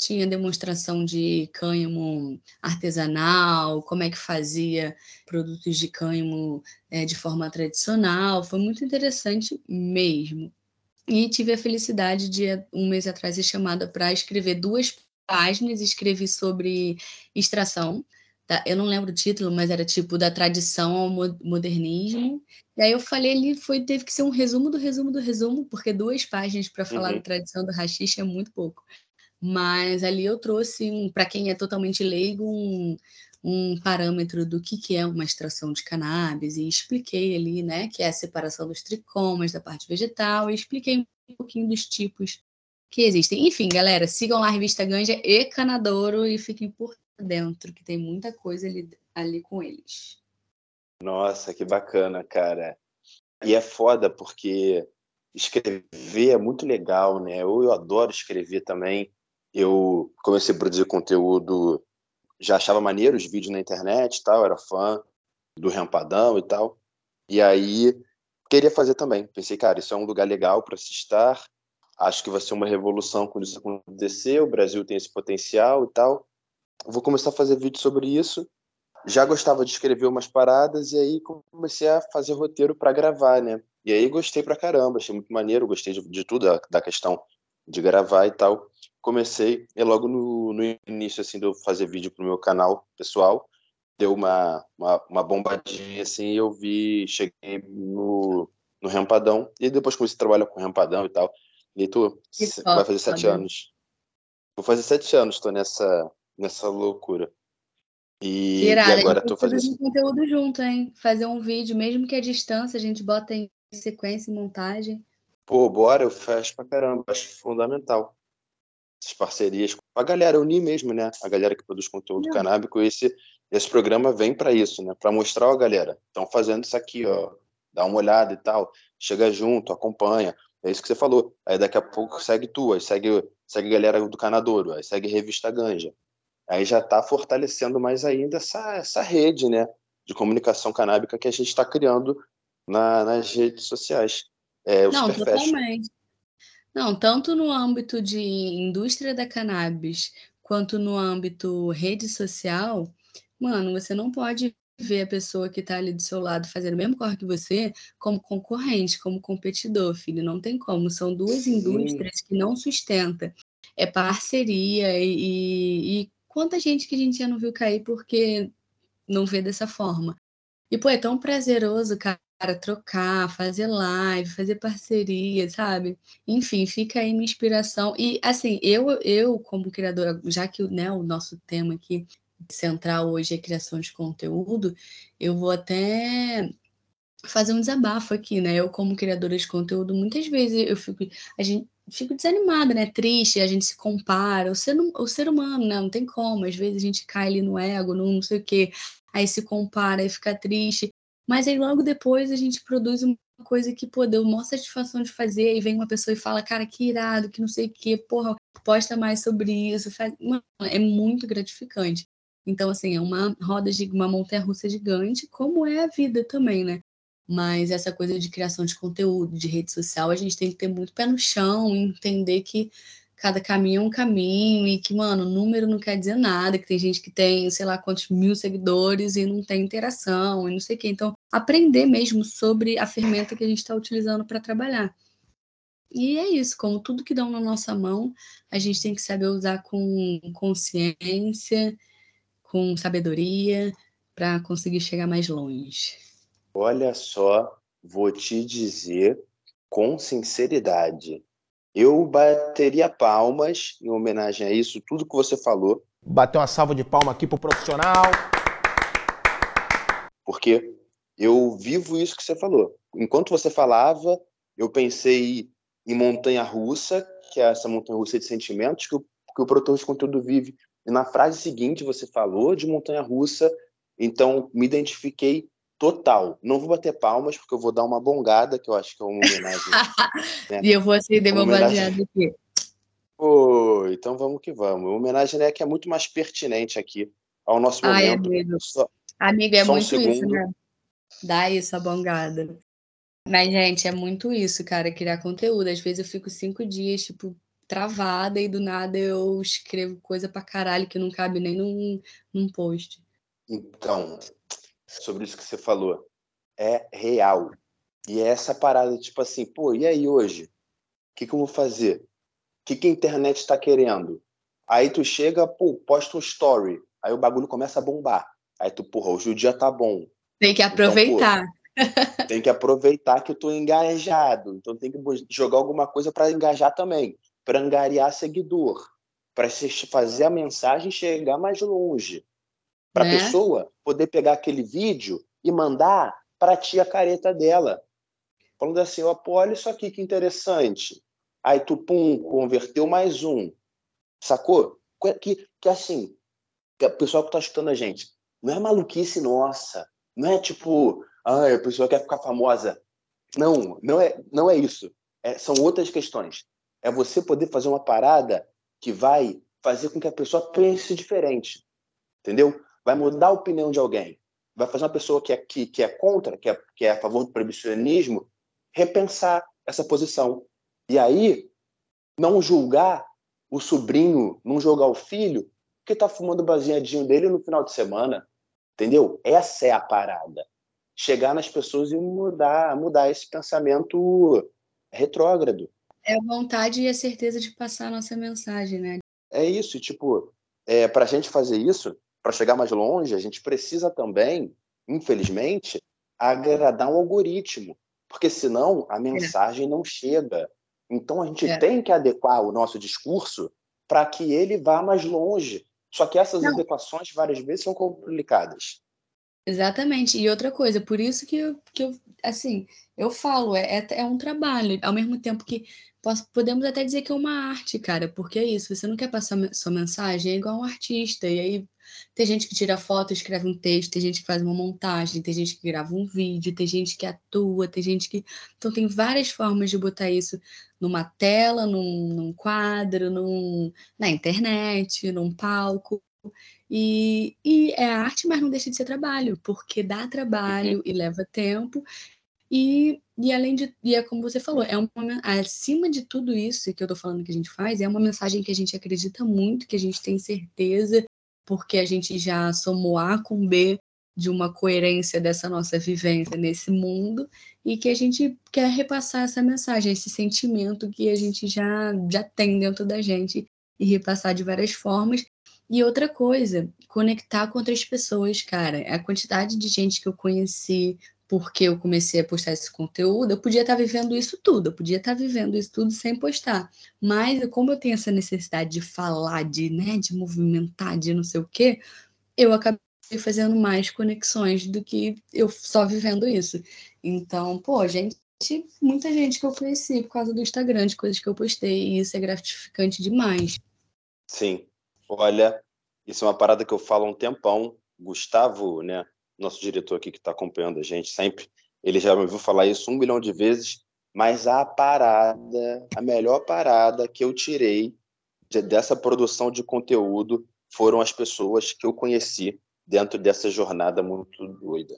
tinha demonstração de cânhamo artesanal, como é que fazia produtos de cânhamo é, de forma tradicional. Foi muito interessante mesmo. E tive a felicidade de, um mês atrás, ser chamada para escrever duas páginas. Escrevi sobre extração. Tá? Eu não lembro o título, mas era tipo da tradição ao modernismo. E aí eu falei ali, foi, teve que ser um resumo do resumo do resumo, porque duas páginas para falar uhum. da tradição do rachixe é muito pouco. Mas ali eu trouxe, um, para quem é totalmente leigo, um, um parâmetro do que, que é uma extração de cannabis e expliquei ali, né, que é a separação dos tricomas da parte vegetal e expliquei um pouquinho dos tipos que existem. Enfim, galera, sigam lá a revista Ganja e Canadouro e fiquem por dentro, que tem muita coisa ali, ali com eles. Nossa, que bacana, cara. E é foda porque escrever é muito legal, né? Eu, eu adoro escrever também eu comecei a produzir conteúdo, já achava maneiro os vídeos na internet tal, era fã do Rampadão e tal. E aí queria fazer também. Pensei, cara, isso é um lugar legal para se estar. Acho que vai ser uma revolução quando isso acontecer. O Brasil tem esse potencial e tal. Vou começar a fazer vídeo sobre isso. Já gostava de escrever umas paradas e aí comecei a fazer roteiro para gravar, né? E aí gostei pra caramba, achei muito maneiro, gostei de, de tudo, da, da questão de gravar e tal comecei, e logo no, no início, assim, de eu fazer vídeo pro meu canal pessoal, deu uma, uma, uma bombadinha, assim, e eu vi, cheguei no, no Rampadão, e depois comecei a trabalhar com Rampadão e tal, e tu vai fazer sete anos. Vou fazer sete anos, tô nessa, nessa loucura. E, Irada, e agora tô fazendo um conteúdo junto, hein? Fazer um vídeo, mesmo que a distância, a gente bota em sequência e montagem. Pô, bora, eu fecho pra caramba, acho fundamental essas parcerias com a galera, unir mesmo, né? A galera que produz conteúdo Não. canábico. Esse, esse programa vem para isso, né? Para mostrar, ó, galera, estão fazendo isso aqui, ó. dá uma olhada e tal, chega junto, acompanha. É isso que você falou. Aí daqui a pouco segue tu, aí segue, segue a galera do Canadouro, aí segue a Revista Ganja. Aí já está fortalecendo mais ainda essa, essa rede, né? De comunicação canábica que a gente está criando na, nas redes sociais. É, Não, totalmente. Não, tanto no âmbito de indústria da cannabis quanto no âmbito rede social, mano, você não pode ver a pessoa que está ali do seu lado fazendo o mesmo corre que você como concorrente, como competidor, filho. Não tem como. São duas Sim. indústrias que não sustentam. É parceria e, e quanta gente que a gente já não viu cair porque não vê dessa forma. E, pô, é tão prazeroso, cara, trocar, fazer live, fazer parceria, sabe? Enfim, fica aí minha inspiração. E, assim, eu, eu como criadora, já que né, o nosso tema aqui central hoje é criação de conteúdo, eu vou até fazer um desabafo aqui, né? Eu, como criadora de conteúdo, muitas vezes eu fico, a gente fico desanimada, né? Triste, a gente se compara. O ser, o ser humano, né? Não tem como. Às vezes a gente cai ali no ego, no não sei o quê, aí se compara, aí fica triste. Mas aí logo depois a gente produz uma coisa que, pô, deu maior satisfação de fazer, e vem uma pessoa e fala, cara, que irado, que não sei o quê, porra, posta mais sobre isso. Faz... Mano, é muito gratificante. Então, assim, é uma roda de uma montanha-russa gigante, como é a vida também, né? Mas essa coisa de criação de conteúdo, de rede social, a gente tem que ter muito pé no chão, entender que cada caminho é um caminho e que, mano, número não quer dizer nada, que tem gente que tem, sei lá, quantos mil seguidores e não tem interação e não sei o quê. Então, aprender mesmo sobre a ferramenta que a gente está utilizando para trabalhar. E é isso, como tudo que dão na nossa mão, a gente tem que saber usar com consciência com sabedoria para conseguir chegar mais longe. Olha só, vou te dizer com sinceridade. Eu bateria palmas em homenagem a isso, tudo que você falou. Bateu uma salva de palma aqui pro profissional. Porque eu vivo isso que você falou. Enquanto você falava, eu pensei em montanha russa, que é essa montanha russa de sentimentos que o, que o produtor de conteúdo vive e na frase seguinte você falou de montanha russa, então me identifiquei total. Não vou bater palmas porque eu vou dar uma bongada, que eu acho que é uma homenagem. né? E eu vou acender meu baseado aqui. Oh, então vamos que vamos. Uma homenagem né, que é muito mais pertinente aqui ao nosso Ai, momento. Amigo, só, amigo é muito um isso, né? Dá isso, a bongada. Mas, gente, é muito isso, cara, criar conteúdo. Às vezes eu fico cinco dias, tipo, travada e do nada eu escrevo coisa pra caralho que não cabe nem num, num post. Então, sobre isso que você falou, é real. E é essa parada, tipo assim, pô, e aí hoje? O que, que eu vou fazer? O que, que a internet está querendo? Aí tu chega, pô, posta um story. Aí o bagulho começa a bombar. Aí tu, porra, hoje o dia tá bom. Tem que aproveitar. Então, tem que aproveitar que eu tô engajado. Então tem que jogar alguma coisa para engajar também para angariar seguidor, para fazer a mensagem chegar mais longe, para a né? pessoa poder pegar aquele vídeo e mandar para a tia careta dela, falando assim, ó, pô, olha isso aqui que interessante. Aí tu, pum, converteu mais um. Sacou? Que, que assim, que o pessoal que está escutando a gente, não é maluquice nossa, não é tipo, ah, a pessoa quer ficar famosa. Não, não é, não é isso. É, são outras questões. É você poder fazer uma parada que vai fazer com que a pessoa pense diferente. Entendeu? Vai mudar a opinião de alguém. Vai fazer uma pessoa que é, que, que é contra, que é, que é a favor do proibicionismo, repensar essa posição. E aí, não julgar o sobrinho, não julgar o filho, que está fumando o baseadinho dele no final de semana. Entendeu? Essa é a parada. Chegar nas pessoas e mudar, mudar esse pensamento retrógrado. É a vontade e a certeza de passar a nossa mensagem, né? É isso, tipo, é, para a gente fazer isso, para chegar mais longe, a gente precisa também, infelizmente, agradar um algoritmo, porque senão a é. mensagem não chega. Então a gente é. tem que adequar o nosso discurso para que ele vá mais longe. Só que essas não. adequações várias vezes são complicadas. Exatamente. E outra coisa, por isso que eu, que eu assim, eu falo, é, é, é um trabalho, ao mesmo tempo que posso, podemos até dizer que é uma arte, cara, porque é isso, você não quer passar sua mensagem, é igual um artista, e aí tem gente que tira foto, escreve um texto, tem gente que faz uma montagem, tem gente que grava um vídeo, tem gente que atua, tem gente que. Então, tem várias formas de botar isso numa tela, num, num quadro, num, na internet, num palco. E, e é arte, mas não deixa de ser trabalho, porque dá trabalho e leva tempo. E, e além de, e é como você falou, é uma, acima de tudo isso que eu tô falando que a gente faz, é uma mensagem que a gente acredita muito, que a gente tem certeza porque a gente já somou A com B de uma coerência dessa nossa vivência nesse mundo e que a gente quer repassar essa mensagem, esse sentimento que a gente já, já tem dentro da gente e repassar de várias formas. E outra coisa, conectar com outras pessoas, cara. A quantidade de gente que eu conheci, porque eu comecei a postar esse conteúdo, eu podia estar vivendo isso tudo, eu podia estar vivendo isso tudo sem postar. Mas como eu tenho essa necessidade de falar, de, né, de movimentar, de não sei o quê, eu acabei fazendo mais conexões do que eu só vivendo isso. Então, pô, gente, muita gente que eu conheci por causa do Instagram, de coisas que eu postei, e isso é gratificante demais. Sim. Olha, isso é uma parada que eu falo há um tempão. Gustavo, né, nosso diretor aqui que está acompanhando a gente sempre, ele já me ouviu falar isso um milhão de vezes, mas a parada, a melhor parada que eu tirei de, dessa produção de conteúdo foram as pessoas que eu conheci dentro dessa jornada muito doida.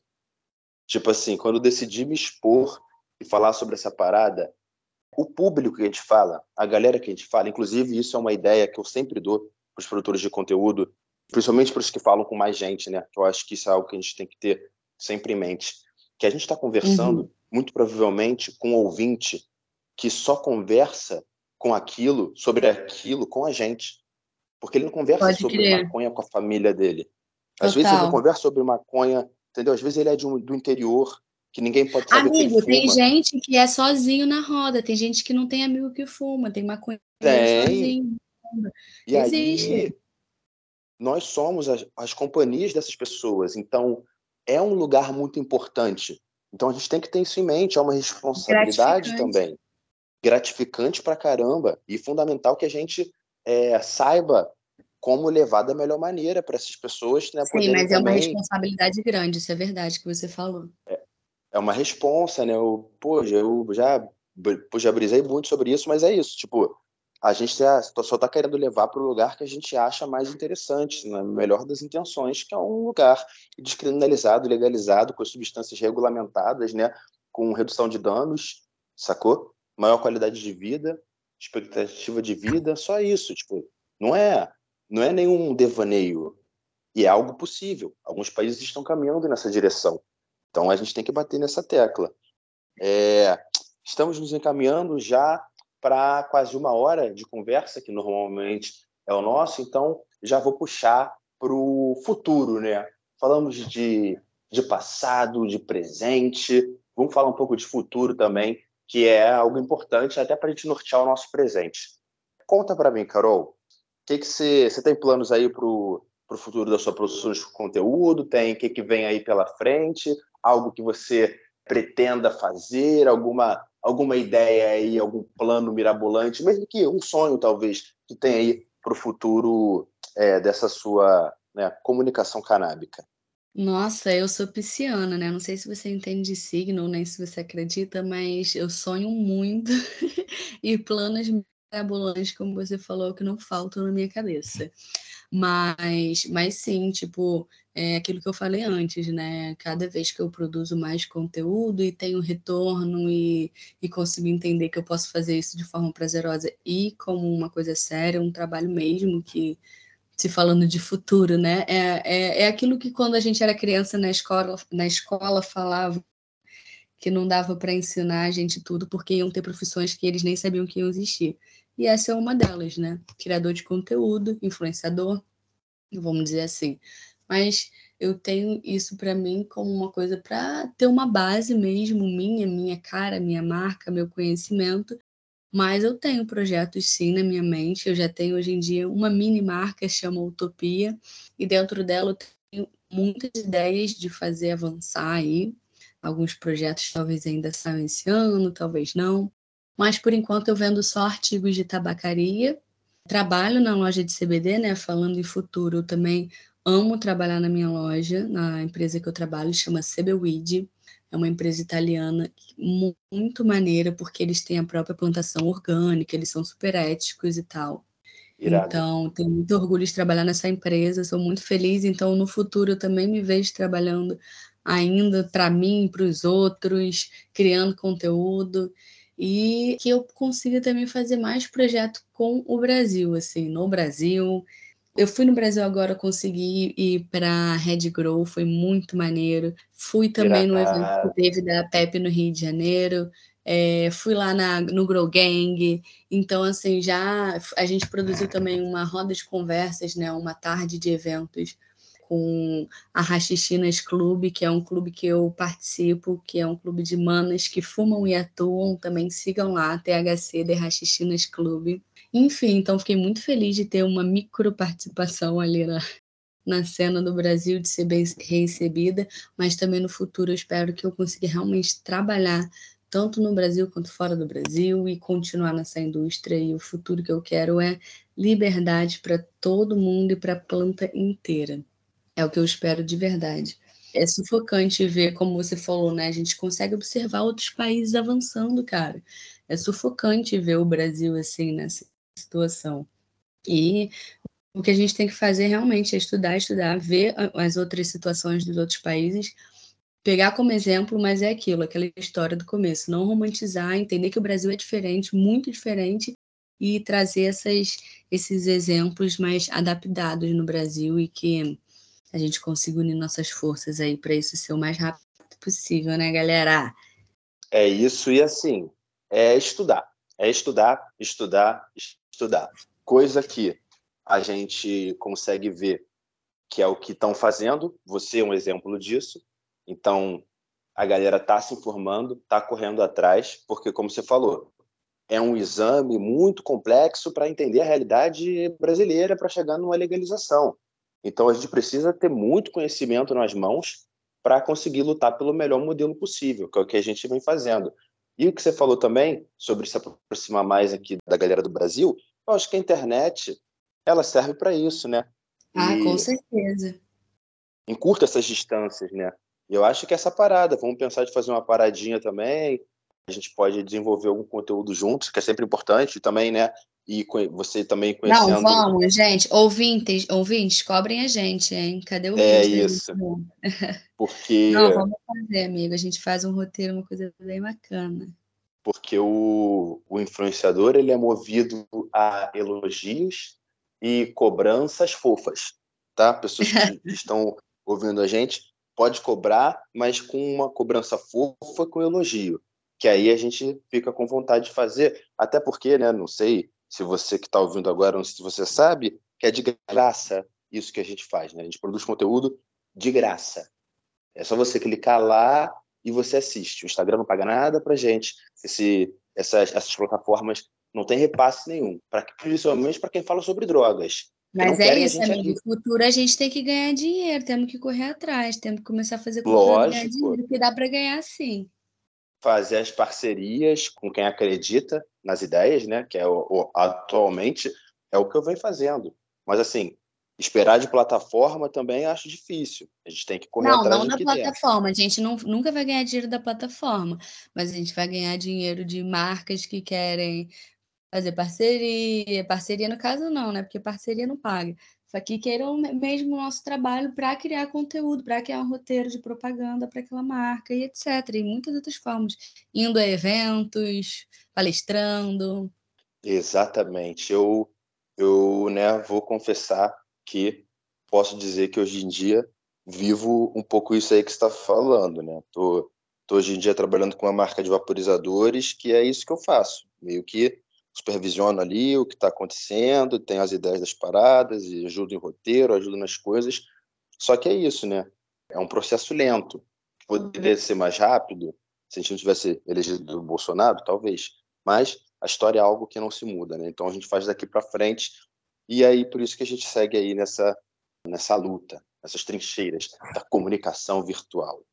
Tipo assim, quando eu decidi me expor e falar sobre essa parada, o público que a gente fala, a galera que a gente fala, inclusive isso é uma ideia que eu sempre dou os produtores de conteúdo, principalmente para os que falam com mais gente, né? Eu acho que isso é algo que a gente tem que ter sempre em mente. Que a gente está conversando, uhum. muito provavelmente, com um ouvinte que só conversa com aquilo, sobre aquilo, com a gente. Porque ele não conversa Pode sobre crer. maconha com a família dele. Às Total. vezes ele não conversa sobre maconha, entendeu? Às vezes ele é de um, do interior, que ninguém pode saber Amigo, que tem gente que é sozinho na roda, tem gente que não tem amigo que fuma, tem maconha tem. sozinho. E Existe. aí, nós somos as, as companhias dessas pessoas. Então, é um lugar muito importante. Então, a gente tem que ter isso em mente. É uma responsabilidade gratificante. também. Gratificante pra caramba. E fundamental que a gente é, saiba como levar da melhor maneira para essas pessoas. Né, Sim, mas é uma responsabilidade grande, isso é verdade que você falou. É, é uma responsa, né? Eu, pô, eu já, já brisei muito sobre isso, mas é isso. Tipo, a gente só está querendo levar para o lugar que a gente acha mais interessante, na melhor das intenções, que é um lugar descriminalizado, legalizado, com substâncias regulamentadas, né, com redução de danos, sacou? Maior qualidade de vida, expectativa de vida, só isso, tipo, não é, não é nenhum devaneio, e é algo possível. Alguns países estão caminhando nessa direção. Então a gente tem que bater nessa tecla. É, estamos nos encaminhando já para quase uma hora de conversa, que normalmente é o nosso, então já vou puxar para o futuro, né? Falamos de, de passado, de presente, vamos falar um pouco de futuro também, que é algo importante até para a gente nortear o nosso presente. Conta para mim, Carol, que, que você, você tem planos aí para o futuro da sua produção de conteúdo? Tem o que, que vem aí pela frente? Algo que você pretenda fazer? Alguma alguma ideia aí, algum plano mirabolante, mesmo que um sonho, talvez, que tem aí para o futuro é, dessa sua né, comunicação canábica? Nossa, eu sou pisciana, né? Não sei se você entende de signo, nem se você acredita, mas eu sonho muito e planos mirabolantes, como você falou, que não faltam na minha cabeça. Mas, mas sim, tipo, é aquilo que eu falei antes, né? Cada vez que eu produzo mais conteúdo e tenho retorno e, e consigo entender que eu posso fazer isso de forma prazerosa e como uma coisa séria, um trabalho mesmo que se falando de futuro, né? É, é, é aquilo que quando a gente era criança na escola, na escola falava que não dava para ensinar a gente tudo porque iam ter profissões que eles nem sabiam que iam existir. E essa é uma delas, né? Criador de conteúdo, influenciador, vamos dizer assim. Mas eu tenho isso para mim como uma coisa para ter uma base mesmo minha, minha cara, minha marca, meu conhecimento. Mas eu tenho projetos sim na minha mente. Eu já tenho hoje em dia uma mini marca chama Utopia e dentro dela eu tenho muitas ideias de fazer avançar aí. Alguns projetos talvez ainda saiam esse ano, talvez não. Mas por enquanto eu vendo só artigos de tabacaria. Trabalho na loja de CBD, né? Falando em futuro, eu também amo trabalhar na minha loja, na empresa que eu trabalho, chama CBWeed. É uma empresa italiana muito maneira, porque eles têm a própria plantação orgânica, eles são super éticos e tal. Irado. Então, tenho muito orgulho de trabalhar nessa empresa, sou muito feliz. Então, no futuro, eu também me vejo trabalhando ainda para mim, para os outros, criando conteúdo e que eu consiga também fazer mais projeto com o Brasil, assim, no Brasil. Eu fui no Brasil agora, consegui ir para Red Grow, foi muito maneiro. Fui também no evento que teve da Pepe no Rio de Janeiro. É, fui lá na, no Grow Gang, então assim, já a gente produziu também uma roda de conversas, né, uma tarde de eventos com a Rachichinas Clube, que é um clube que eu participo, que é um clube de manas que fumam e atuam. Também sigam lá, THC de Rachichinas Clube. Enfim, então fiquei muito feliz de ter uma micro participação ali na, na cena do Brasil, de ser bem recebida, mas também no futuro eu espero que eu consiga realmente trabalhar tanto no Brasil quanto fora do Brasil e continuar nessa indústria. E o futuro que eu quero é liberdade para todo mundo e para a planta inteira. É o que eu espero de verdade. É sufocante ver, como você falou, né? A gente consegue observar outros países avançando, cara. É sufocante ver o Brasil assim nessa situação. E o que a gente tem que fazer realmente é estudar, estudar, ver as outras situações dos outros países, pegar como exemplo, mas é aquilo, aquela história do começo, não romantizar, entender que o Brasil é diferente, muito diferente, e trazer essas, esses exemplos mais adaptados no Brasil e que a gente consiga unir nossas forças aí para isso ser o mais rápido possível, né, galera? É isso, e assim, é estudar. É estudar, estudar, estudar. Coisa que a gente consegue ver que é o que estão fazendo. Você é um exemplo disso. Então, a galera está se informando, está correndo atrás, porque, como você falou, é um exame muito complexo para entender a realidade brasileira para chegar numa legalização. Então a gente precisa ter muito conhecimento nas mãos para conseguir lutar pelo melhor modelo possível, que é o que a gente vem fazendo. E o que você falou também sobre se aproximar mais aqui da galera do Brasil, eu acho que a internet ela serve para isso, né? Ah, e com certeza. Encurta essas distâncias, né? Eu acho que essa parada, vamos pensar de fazer uma paradinha também, a gente pode desenvolver algum conteúdo juntos, que é sempre importante também, né? E você também conhecendo... Não, vamos, gente. Ouvintes, ouvintes, cobrem a gente, hein? Cadê o É isso. Porque... Não, vamos fazer, amigo. A gente faz um roteiro, uma coisa bem bacana. Porque o, o influenciador, ele é movido a elogios e cobranças fofas, tá? Pessoas que estão ouvindo a gente, pode cobrar, mas com uma cobrança fofa com elogio. Que aí a gente fica com vontade de fazer. Até porque, né, não sei se você que está ouvindo agora, não sei se você sabe, que é de graça isso que a gente faz, né? A gente produz conteúdo de graça. É só você clicar lá e você assiste. O Instagram não paga nada para gente. Esse, essas, essas plataformas não tem repasse nenhum, pra, principalmente para quem fala sobre drogas. Mas é isso, amigo. No futuro a gente tem que ganhar dinheiro, temos que correr atrás, temos que começar a fazer conteúdo ganhar dinheiro, que dá para ganhar sim. Fazer as parcerias com quem acredita nas ideias, né? Que é o, o, atualmente é o que eu venho fazendo. Mas assim, esperar de plataforma também acho difícil. A gente tem que correr não, atrás não do da plataforma. A gente não, nunca vai ganhar dinheiro da plataforma, mas a gente vai ganhar dinheiro de marcas que querem fazer parceria. Parceria no caso não, né? Porque parceria não paga. Só que queiram mesmo o nosso trabalho para criar conteúdo, para criar um roteiro de propaganda para aquela marca e etc. E muitas outras formas. Indo a eventos, palestrando. Exatamente. Eu, eu né, vou confessar que posso dizer que hoje em dia vivo um pouco isso aí que está falando, né? Tô, tô hoje em dia trabalhando com uma marca de vaporizadores, que é isso que eu faço. Meio que supervisiono ali o que está acontecendo, tenho as ideias das paradas e ajudo em roteiro, ajudo nas coisas. Só que é isso, né? É um processo lento. Poderia ser mais rápido se a gente não tivesse elegido o Bolsonaro, talvez. Mas a história é algo que não se muda, né? Então a gente faz daqui para frente e aí por isso que a gente segue aí nessa nessa luta. nessas trincheiras da comunicação virtual.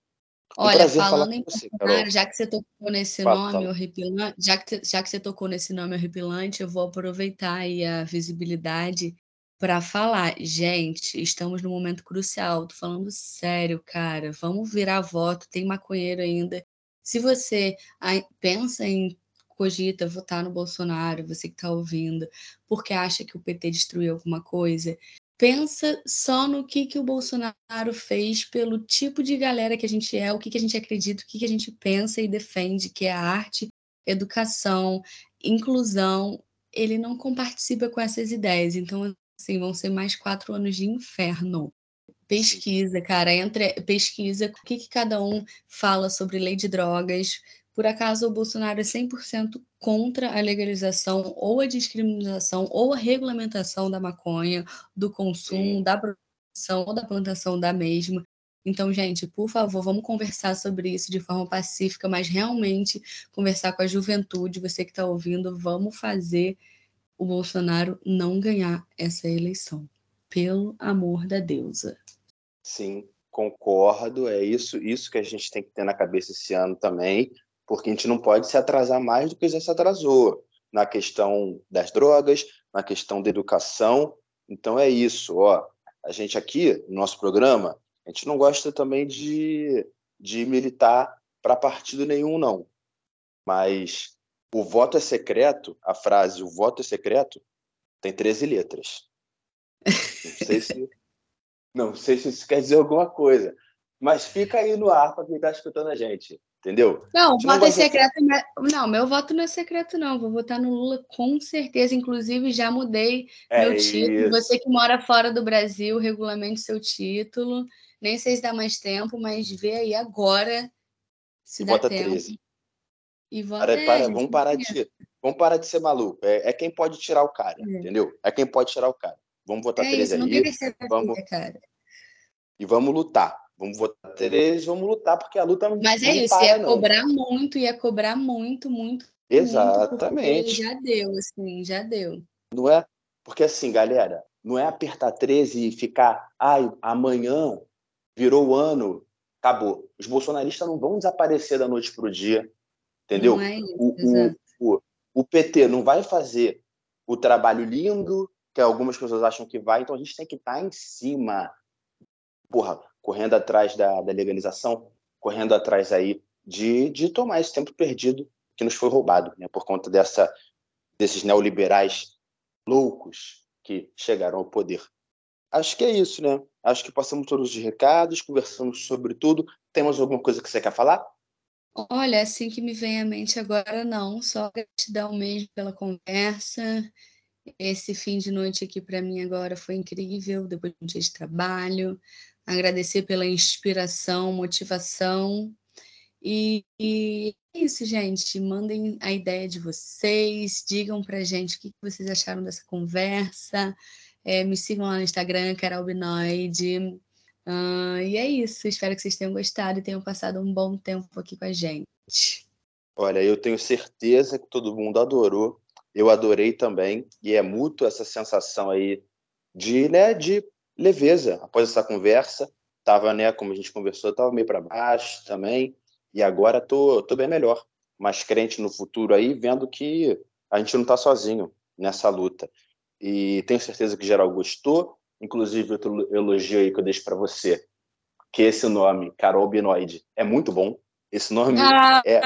Um Olha, falando em você, já que você tocou nesse Fala, nome horripilante, já que, já que você tocou nesse nome horripilante, eu vou aproveitar aí a visibilidade para falar, gente, estamos num momento crucial, tô falando sério, cara, vamos virar voto, tem maconheiro ainda. Se você pensa em cogita votar no Bolsonaro, você que está ouvindo, porque acha que o PT destruiu alguma coisa, pensa só no que, que o Bolsonaro fez pelo tipo de galera que a gente é, o que, que a gente acredita, o que, que a gente pensa e defende, que é a arte, educação, inclusão. Ele não compartilha com essas ideias. Então, assim, vão ser mais quatro anos de inferno. Pesquisa, cara, entre pesquisa o que, que cada um fala sobre lei de drogas, por acaso o Bolsonaro é 100% contra a legalização ou a discriminação ou a regulamentação da maconha, do consumo, Sim. da produção ou da plantação da mesma. Então, gente, por favor, vamos conversar sobre isso de forma pacífica, mas realmente conversar com a juventude, você que está ouvindo, vamos fazer o Bolsonaro não ganhar essa eleição. Pelo amor da deusa. Sim, concordo. É isso, isso que a gente tem que ter na cabeça esse ano também porque a gente não pode se atrasar mais do que já se atrasou na questão das drogas, na questão da educação. Então é isso, ó. A gente aqui, no nosso programa, a gente não gosta também de, de militar para partido nenhum, não. Mas o voto é secreto, a frase o voto é secreto, tem 13 letras. Não sei se, não sei se isso quer dizer alguma coisa. Mas fica aí no ar para quem está escutando a gente. Entendeu? Não, voto não é secreto. Não, meu voto não é secreto, não. Vou votar no Lula com certeza. Inclusive, já mudei é meu título. Isso. Você que mora fora do Brasil, regulamente seu título. Nem sei se dá mais tempo, mas vê aí agora se dá vota tempo. 13. E vota para, para, vamos, parar de, vamos parar de ser maluco. É, é quem pode tirar o cara, é. entendeu? É quem pode tirar o cara. Vamos votar é 13 isso, aí. Não vamos, vida, cara. E vamos lutar. Vamos votar três, vamos lutar, porque a luta não Mas é isso, para, ia não. cobrar muito, ia cobrar muito, muito. Exatamente. Muito, já deu, assim, já deu. Não é? Porque assim, galera, não é apertar 13 e ficar, ai, amanhã virou o ano, acabou. Os bolsonaristas não vão desaparecer da noite para o dia, entendeu? Não é isso, o, o, o, o PT não vai fazer o trabalho lindo que algumas pessoas acham que vai, então a gente tem que estar tá em cima. Porra, correndo atrás da, da legalização, correndo atrás aí de, de tomar esse tempo perdido que nos foi roubado, né, por conta dessa, desses neoliberais loucos que chegaram ao poder. Acho que é isso, né? Acho que passamos todos os recados, conversamos sobre tudo. Temos alguma coisa que você quer falar? Olha, assim que me vem à mente agora, não. Só gratidão mesmo pela conversa. Esse fim de noite aqui para mim agora foi incrível, depois de um dia de trabalho agradecer pela inspiração, motivação. E, e é isso, gente. Mandem a ideia de vocês, digam pra gente o que vocês acharam dessa conversa. É, me sigam lá no Instagram, Carolbinoide. Uh, e é isso. Espero que vocês tenham gostado e tenham passado um bom tempo aqui com a gente. Olha, eu tenho certeza que todo mundo adorou. Eu adorei também. E é mútuo essa sensação aí de, né, de leveza após essa conversa. Tava, né, como a gente conversou, tava meio para baixo também, e agora tô, tô bem melhor, mais crente no futuro aí, vendo que a gente não está sozinho nessa luta. E tenho certeza que geral gostou, inclusive outro elogio aí que eu deixo para você, que esse nome, Carol Binoide, é muito bom. Esse nome ah. é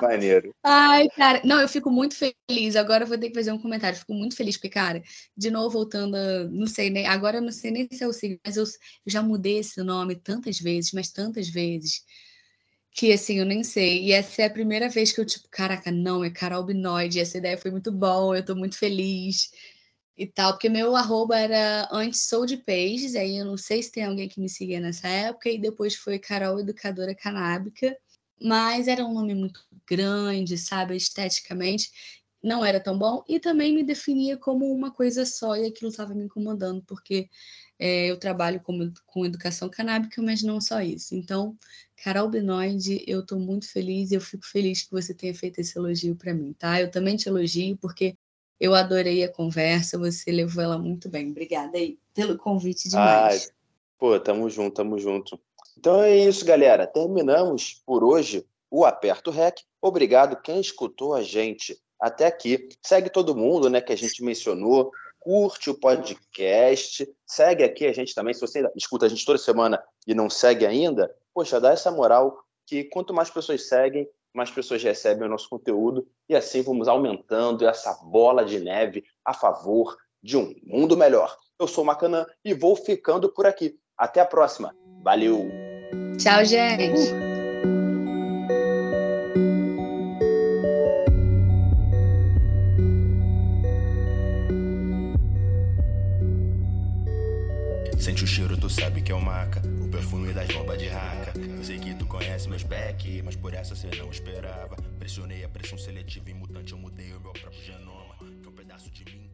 maneiro. Ai, cara. Não, eu fico muito feliz. Agora eu vou ter que fazer um comentário. Fico muito feliz, porque, cara, de novo, voltando, não sei nem. Agora eu não sei nem se é o signo, mas eu, eu já mudei esse nome tantas vezes, mas tantas vezes, que assim, eu nem sei. E essa é a primeira vez que eu, tipo, caraca, não, é Carol Binoide. Essa ideia foi muito bom, eu tô muito feliz e tal, porque meu arroba era antes sou de pages, aí eu não sei se tem alguém que me seguia nessa época, e depois foi Carol Educadora Canábica mas era um nome muito grande, sabe, esteticamente não era tão bom e também me definia como uma coisa só e aquilo estava me incomodando porque é, eu trabalho com, com educação canábica, mas não só isso. Então, Carol Benoide, eu estou muito feliz e eu fico feliz que você tenha feito esse elogio para mim, tá? Eu também te elogio porque eu adorei a conversa, você levou ela muito bem. Obrigada aí pelo convite demais. Pô, tamo junto, tamo junto. Então é isso, galera. Terminamos por hoje o Aperto Rec. Obrigado quem escutou a gente até aqui. Segue todo mundo, né, que a gente mencionou. Curte o podcast, segue aqui a gente também. Se você escuta a gente toda semana e não segue ainda, poxa, dá essa moral que quanto mais pessoas seguem, mais pessoas recebem o nosso conteúdo e assim vamos aumentando essa bola de neve a favor de um mundo melhor. Eu sou o Macanã e vou ficando por aqui. Até a próxima. Valeu! Tchau, gente! Uh. Sente o cheiro, tu sabe que é o maca. O perfume das bombas de raca. Eu sei que tu conhece meus back, mas por essa cê não esperava. Pressionei a pressão seletiva e mutante, eu mudei o meu próprio genoma. Que é um pedaço de mim.